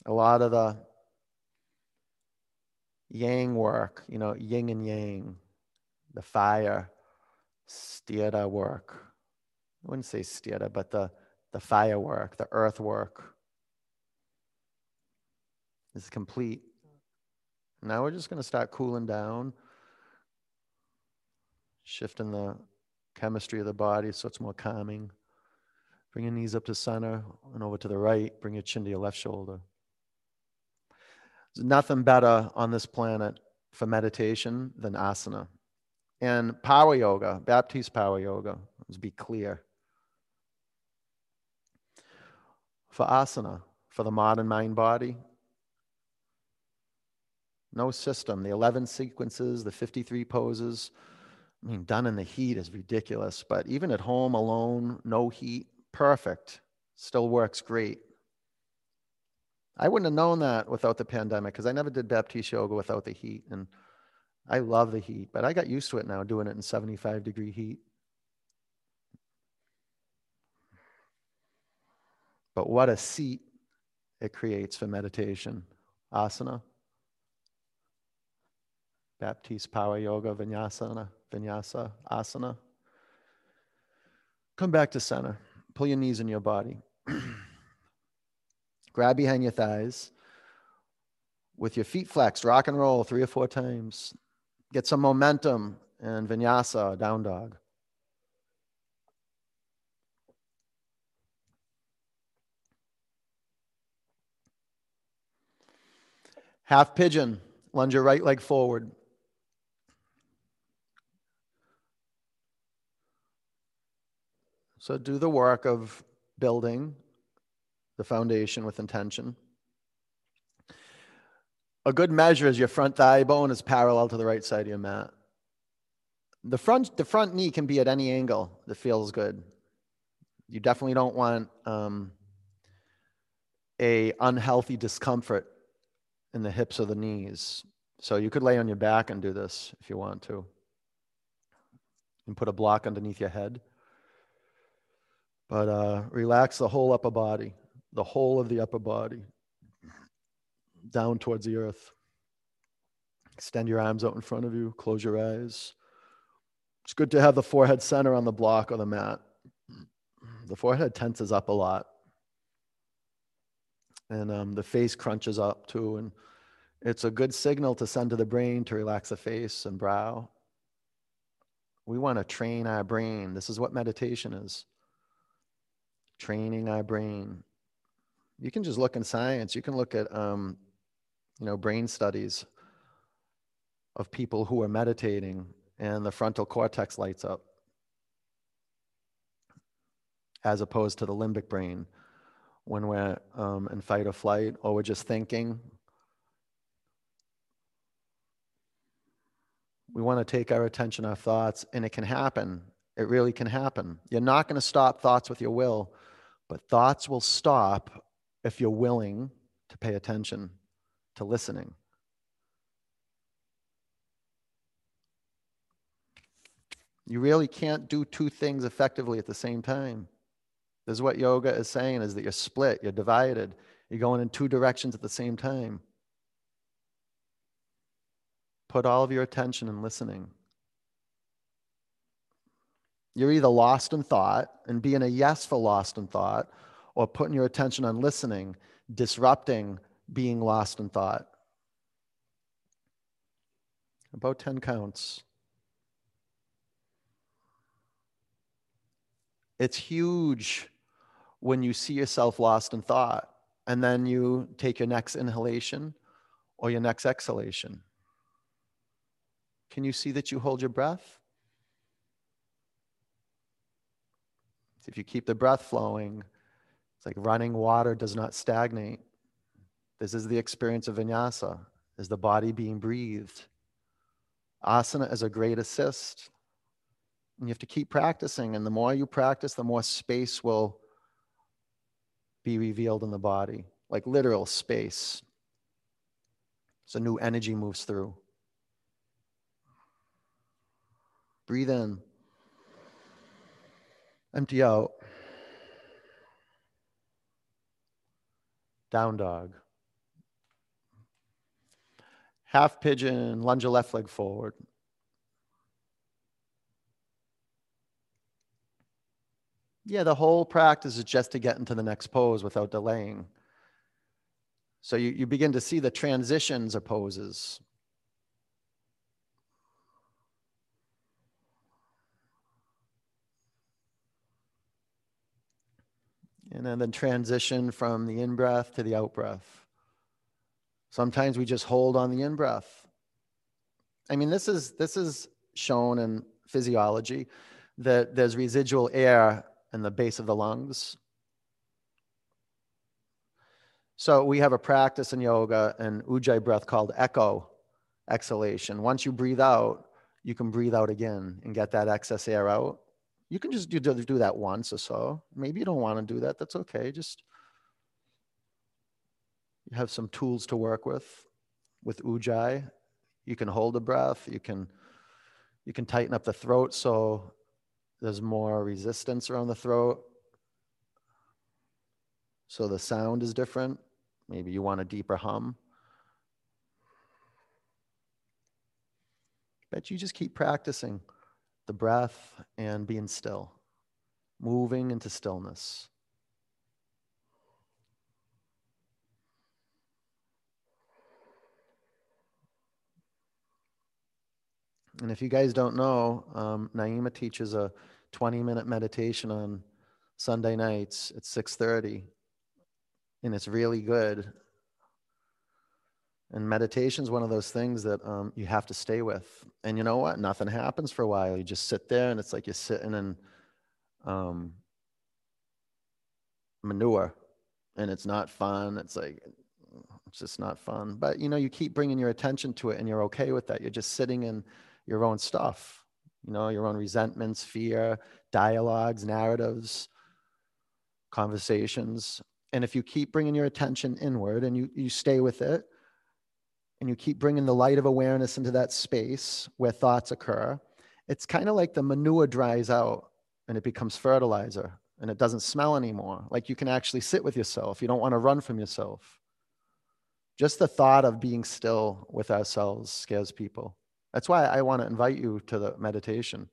a lot of the yang work, you know, yin and yang, the fire, sthira work. I wouldn't say sthira, but the, the fire work, the earth work is complete. Now we're just going to start cooling down, shifting the chemistry of the body so it's more calming. Bring your knees up to center and over to the right. Bring your chin to your left shoulder. There's nothing better on this planet for meditation than asana. And power yoga, Baptiste power yoga, let's be clear. For asana, for the modern mind body, no system. The 11 sequences, the 53 poses. I mean, done in the heat is ridiculous, but even at home alone, no heat, perfect. Still works great. I wouldn't have known that without the pandemic because I never did Baptiste yoga without the heat. And I love the heat, but I got used to it now doing it in 75 degree heat. But what a seat it creates for meditation. Asana, Baptiste Power Yoga, Vinyasana, Vinyasa, Asana. Come back to center. Pull your knees in your body. (clears throat) Grab behind your thighs with your feet flexed, rock and roll three or four times. Get some momentum and vinyasa, down dog. Half pigeon, lunge your right leg forward. So do the work of building the foundation with intention. a good measure is your front thigh bone is parallel to the right side of your mat. The front, the front knee can be at any angle that feels good. You definitely don't want um, a unhealthy discomfort in the hips or the knees. So you could lay on your back and do this if you want to. And put a block underneath your head. But uh, relax the whole upper body, the whole of the upper body, down towards the earth. Extend your arms out in front of you, close your eyes. It's good to have the forehead center on the block or the mat. The forehead tenses up a lot. And um, the face crunches up too. And it's a good signal to send to the brain to relax the face and brow. We want to train our brain. This is what meditation is training our brain. You can just look in science, you can look at um, you know, brain studies of people who are meditating and the frontal cortex lights up as opposed to the limbic brain when we're um, in fight or flight or we're just thinking. We want to take our attention our thoughts, and it can happen. It really can happen. You're not going to stop thoughts with your will, but thoughts will stop if you're willing to pay attention to listening. You really can't do two things effectively at the same time. This is what yoga is saying is that you're split, you're divided, you're going in two directions at the same time. Put all of your attention in listening. You're either lost in thought and being a yes for lost in thought, or putting your attention on listening, disrupting being lost in thought. About 10 counts. It's huge when you see yourself lost in thought and then you take your next inhalation or your next exhalation. Can you see that you hold your breath? If you keep the breath flowing, it's like running water does not stagnate. This is the experience of vinyasa, is the body being breathed. Asana is a great assist. And you have to keep practicing. And the more you practice, the more space will be revealed in the body, like literal space. So new energy moves through. Breathe in. Empty out. Down dog. Half pigeon, lunge a left leg forward. Yeah, the whole practice is just to get into the next pose without delaying. So you, you begin to see the transitions of poses. And then, transition from the in breath to the out breath. Sometimes we just hold on the in breath. I mean, this is this is shown in physiology that there's residual air in the base of the lungs. So we have a practice in yoga and ujjayi breath called echo exhalation. Once you breathe out, you can breathe out again and get that excess air out. You can just do, do that once or so. Maybe you don't want to do that. That's okay. Just you have some tools to work with with ujjayi. You can hold the breath. You can you can tighten up the throat so there's more resistance around the throat. So the sound is different. Maybe you want a deeper hum. But you just keep practicing the breath and being still, moving into stillness. And if you guys don't know, um, Naima teaches a 20 minute meditation on Sunday nights at 6:30, and it's really good. And meditation is one of those things that um, you have to stay with. And you know what? Nothing happens for a while. You just sit there, and it's like you're sitting in um, manure, and it's not fun. It's like It's just not fun. But you know, you keep bringing your attention to it and you're okay with that. You're just sitting in your own stuff, you know, your own resentments, fear, dialogues, narratives, conversations. And if you keep bringing your attention inward and you, you stay with it, and you keep bringing the light of awareness into that space where thoughts occur, it's kind of like the manure dries out and it becomes fertilizer and it doesn't smell anymore. Like you can actually sit with yourself. You don't want to run from yourself. Just the thought of being still with ourselves scares people. That's why I want to invite you to the meditation.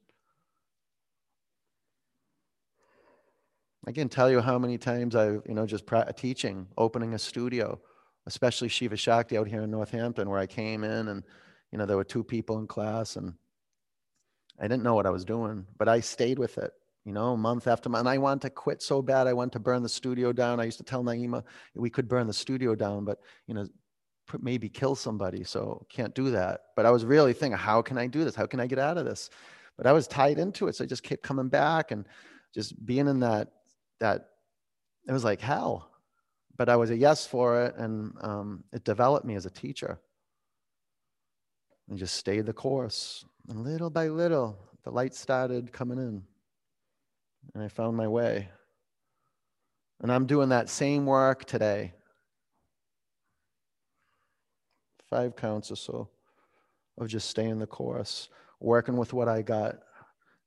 I can tell you how many times I've, you know, just pra- teaching, opening a studio, especially Shiva Shakti out here in Northampton, where I came in and, you know, there were two people in class and I didn't know what I was doing, but I stayed with it, you know, month after month. And I wanted to quit so bad. I wanted to burn the studio down. I used to tell Naima we could burn the studio down, but, you know, maybe kill somebody. So can't do that. But I was really thinking, how can I do this? How can I get out of this? But I was tied into it. So I just kept coming back and just being in that, that it was like hell but I was a yes for it, and um, it developed me as a teacher. And just stayed the course. And little by little, the light started coming in, and I found my way. And I'm doing that same work today. Five counts or so of just staying the course, working with what I got.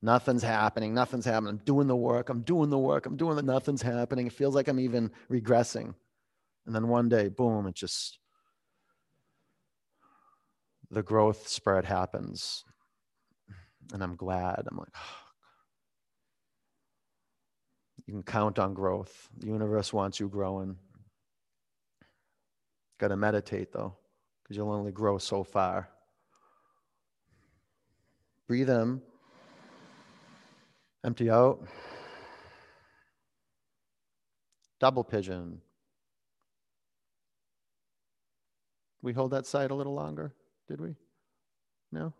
Nothing's happening. Nothing's happening. I'm doing the work. I'm doing the work. I'm doing the nothing's happening. It feels like I'm even regressing. And then one day, boom, it just, the growth spread happens. And I'm glad. I'm like, oh. you can count on growth. The universe wants you growing. Got to meditate though, because you'll only grow so far. Breathe in. Empty out. Double pigeon. we hold that side a little longer? Did we? No?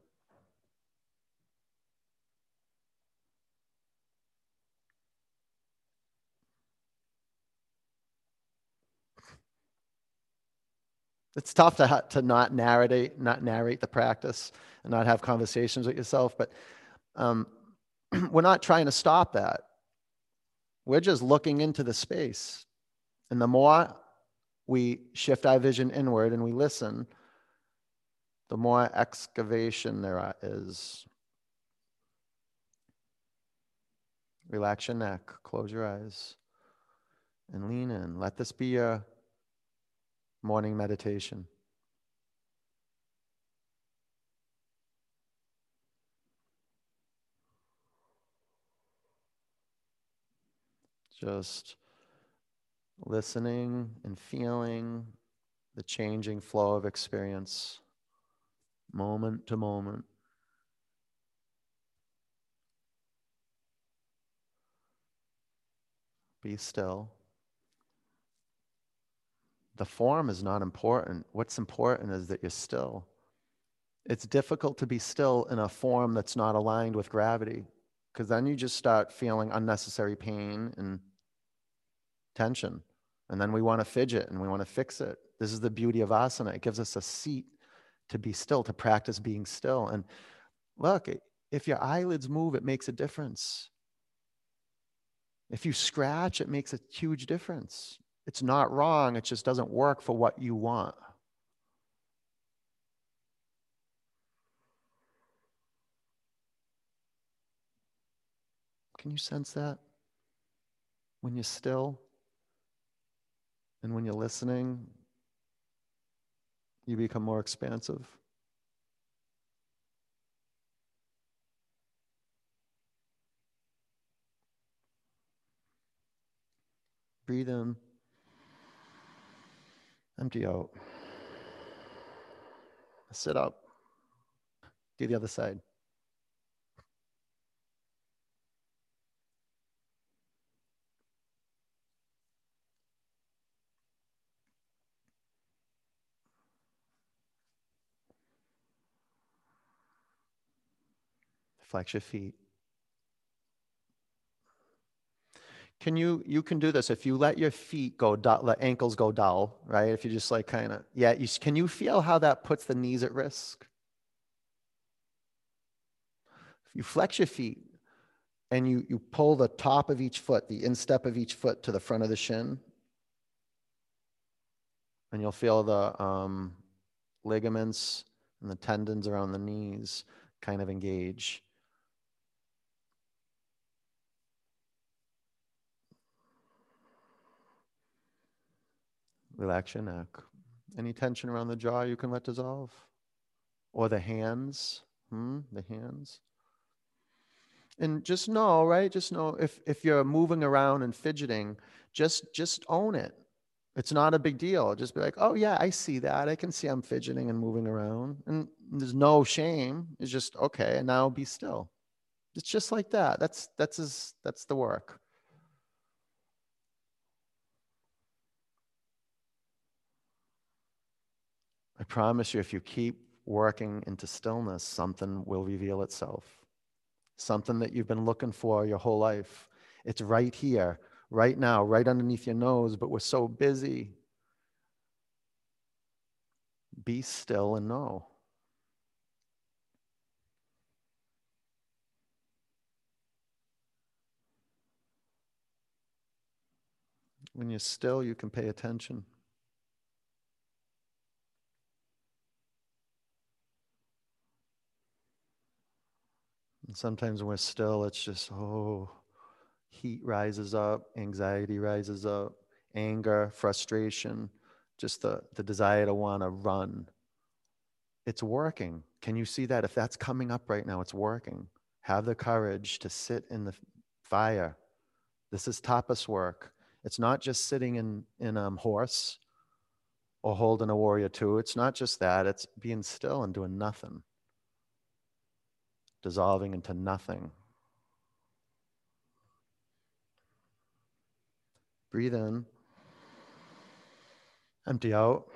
It's tough to, ha- to not narrate, not narrate the practice and not have conversations with yourself, but um, (clears throat) we're not trying to stop that. We're just looking into the space. And the more we shift our vision inward and we listen, the more excavation there is. Relax your neck, close your eyes, and lean in. Let this be your morning meditation. Just listening and feeling the changing flow of experience moment to moment. Be still. The form is not important. What's important is that you're still. It's difficult to be still in a form that's not aligned with gravity because then you just start feeling unnecessary pain and tension. And then we want to fidget and we want to fix it. This is the beauty of asana. It gives us a seat to be still, to practice being still. And look, if your eyelids move, it makes a difference. If you scratch, it makes a huge difference. It's not wrong, it just doesn't work for what you want. Can you sense that? When you're still? And when you're listening, you become more expansive. Breathe in, empty out. Sit up. Do the other side. Flex your feet. Can you, you can do this if you let your feet go, dull, the ankles go dull, right? If you just like kind of, yeah, you, can you feel how that puts the knees at risk? If you flex your feet and you, you pull the top of each foot, the instep of each foot to the front of the shin, and you'll feel the um, ligaments and the tendons around the knees kind of engage. Relax your neck. Any tension around the jaw you can let dissolve? Or the hands? Hmm? The hands? And just know, right? Just know if, if you're moving around and fidgeting, just just own it. It's not a big deal. Just be like, oh yeah, I see that. I can see I'm fidgeting and moving around. And there's no shame. It's just okay, and now be still. It's just like that. That's that's as that's the work. I promise you, if you keep working into stillness, something will reveal itself. Something that you've been looking for your whole life. It's right here, right now, right underneath your nose, but we're so busy. Be still and know. When you're still, you can pay attention. And sometimes when we're still, it's just, oh, heat rises up, anxiety rises up, anger, frustration, just the, the desire to want to run. It's working. Can you see that? If that's coming up right now, it's working. Have the courage to sit in the fire. This is tapas work. It's not just sitting in, in um, horse or holding a warrior two. It's not just that. It's being still and doing nothing dissolving into nothing. Breathe in, empty out,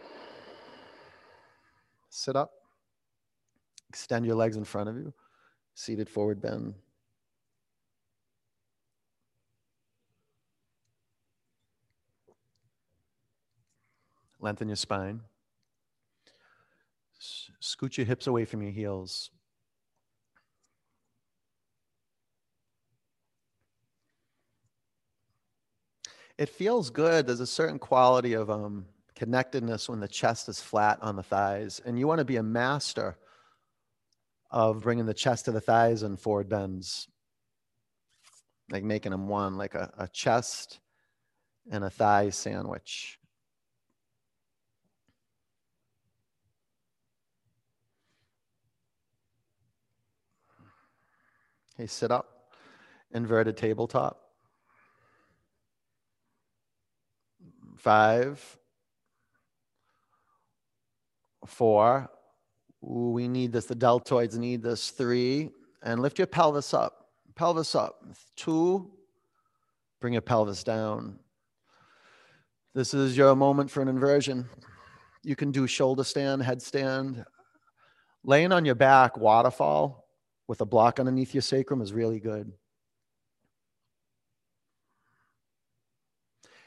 sit up, extend your legs in front of you, seated forward bend. Lengthen your spine. Scoot your hips away from your heels. It feels good. There's a certain quality of um, connectedness when the chest is flat on the thighs, and you want to be a master of bringing the chest to the thighs and forward bends, like making them one, like a, a chest and a thigh sandwich. Okay, sit up, inverted tabletop. Five, four. Ooh, we need this. The deltoids need this. Three. And lift your pelvis up. Pelvis up. Two. Bring your pelvis down. This is your moment for an inversion. You can do shoulder stand, headstand. Laying on your back, waterfall with a block underneath your sacrum is really good.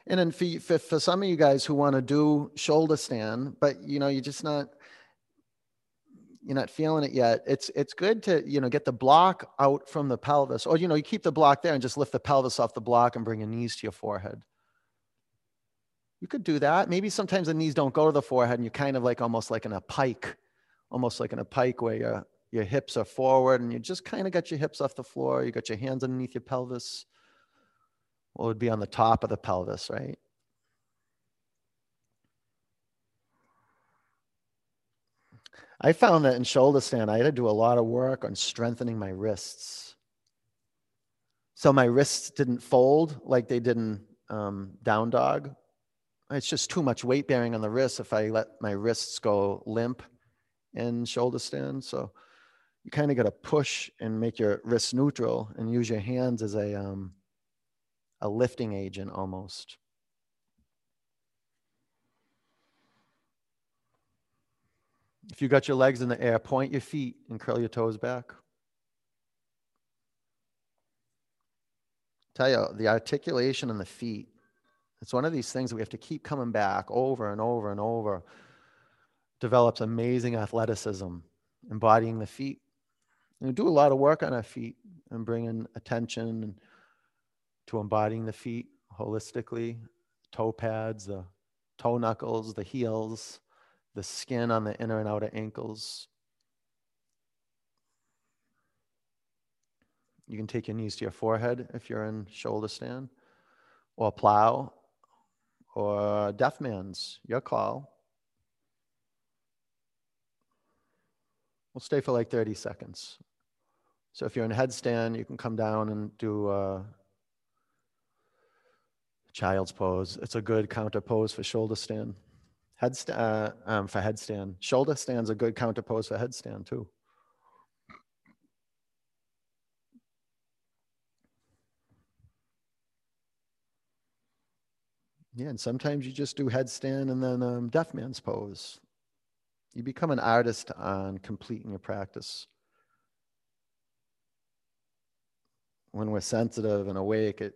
And then for, for, some of you guys who want to do shoulder stand, but you know, you're just not, you're not feeling it yet. It's, it's good to, you know, get the block out from the pelvis or, you know, you keep the block there and just lift the pelvis off the block and bring your knees to your forehead. You could do that. Maybe sometimes the knees don't go to the forehead and you're kind of like almost like in a pike, almost like in a pike where your, your hips are forward and you just kind of got your hips off the floor. You got your hands underneath your pelvis would be on the top of the pelvis, right? I found that in shoulder stand, I had to do a lot of work on strengthening my wrists. So my wrists didn't fold like they did in um, down dog. It's just too much weight bearing on the wrists if I let my wrists go limp in shoulder stand. So you kind of got to push and make your wrists neutral and use your hands as a um, a lifting agent almost. If you got your legs in the air, point your feet and curl your toes back. Tell you, the articulation in the feet, it's one of these things that we have to keep coming back over and over and over. Develops amazing athleticism, embodying the feet. And we do a lot of work on our feet and bringing attention to embodying the feet holistically, toe pads, the toe knuckles, the heels, the skin on the inner and outer ankles. You can take your knees to your forehead if you're in shoulder stand, or plow, or deaf man's, your call. We'll stay for like 30 seconds. So if you're in headstand, you can come down and do a child's pose. It's a good counter pose for shoulder stand. Headstand uh, um, for headstand. Shoulder stand's a good counter pose for headstand too. Yeah, and sometimes you just do headstand and then um, deaf man's pose. You become an artist on completing your practice. When we're sensitive and awake, it,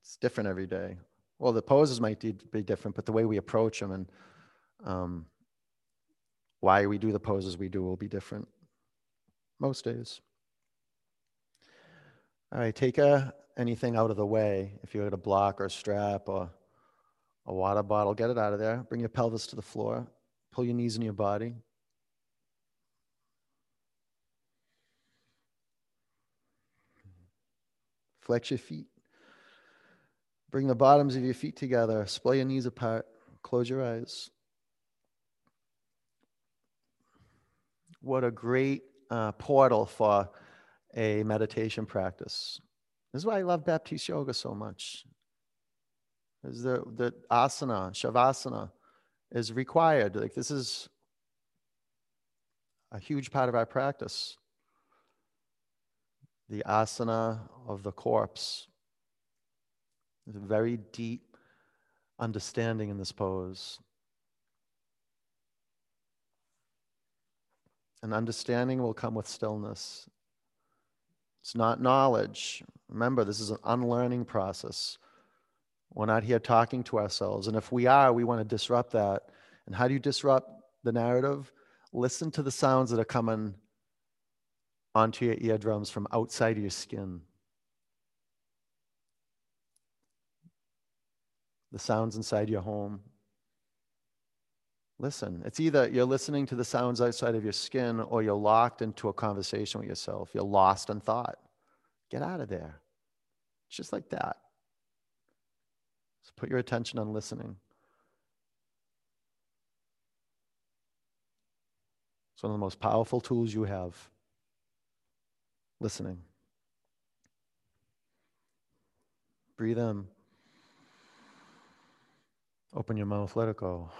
it's different every day. Well, the poses might be different, but the way we approach them and um, why we do the poses we do will be different most days. All right, take a, anything out of the way. If you had a block or a strap or a water bottle, get it out of there. Bring your pelvis to the floor. Pull your knees in your body. Flex your feet. Bring the bottoms of your feet together. Splay your knees apart. Close your eyes. What a great uh, portal for a meditation practice. This is why I love Baptiste Yoga so much. Is the, the asana, shavasana, is required. Like this is a huge part of our practice. The asana of the corpse. There's a very deep understanding in this pose. And understanding will come with stillness. It's not knowledge. Remember, this is an unlearning process. We're not here talking to ourselves. And if we are, we want to disrupt that. And how do you disrupt the narrative? Listen to the sounds that are coming onto your eardrums from outside your skin. The sounds inside your home. Listen. It's either you're listening to the sounds outside of your skin or you're locked into a conversation with yourself. You're lost in thought. Get out of there. It's just like that. So put your attention on listening. It's one of the most powerful tools you have. Listening. Breathe in. Open your mouth, let it go.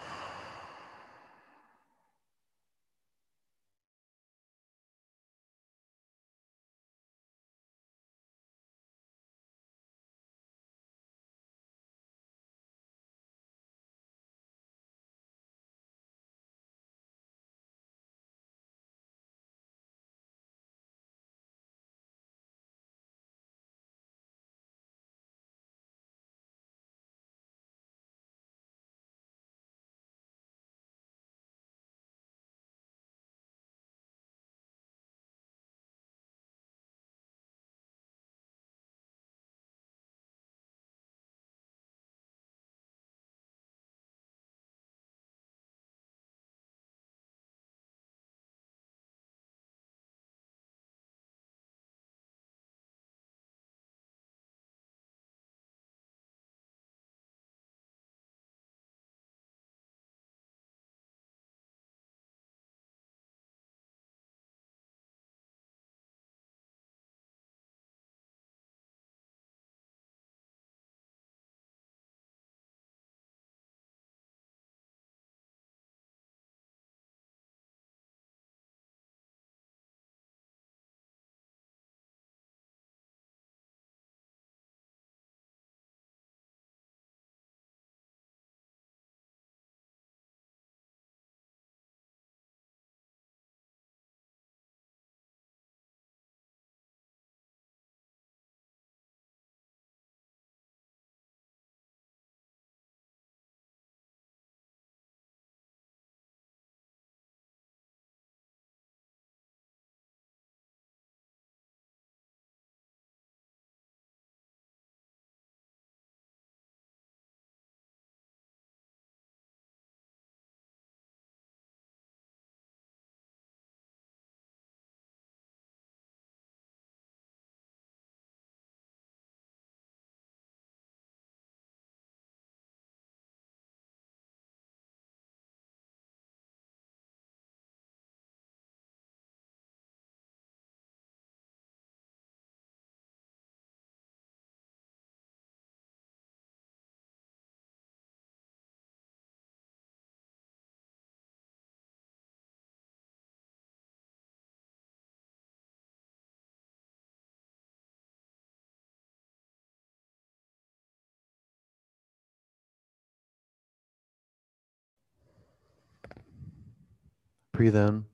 Breathe in.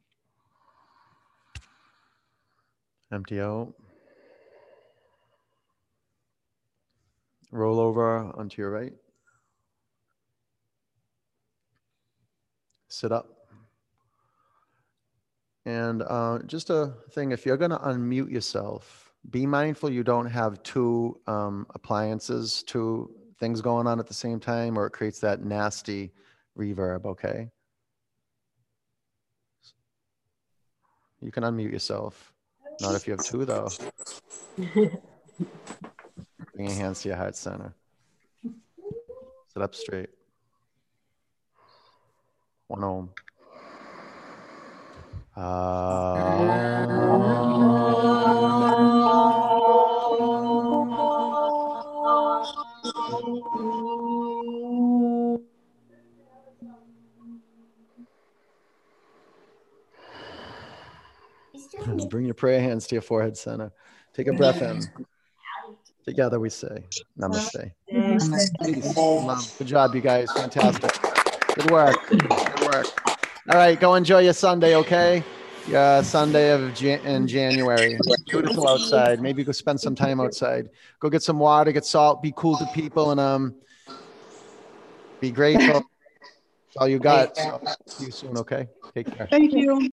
Empty out. Roll over onto your right. Sit up. And uh, just a thing, if you're going to unmute yourself, be mindful you don't have two um, appliances, two things going on at the same time, or it creates that nasty reverb, okay? You can unmute yourself. Not if you have two, though. (laughs) Bring your hands to your heart center. Sit up straight. One om. And ah. Bring your prayer hands to your forehead center. Take a breath in. Together we say, Namaste. Peace, love. Good job, you guys. Fantastic. Good work. Good work. All right, go enjoy your Sunday, okay? Yeah, Sunday of Jan- in January. Beautiful outside. Maybe go spend some time outside. Go get some water, get salt, be cool to people, and um, be grateful. That's all you got. So, see you soon, okay? Take care. Thank you.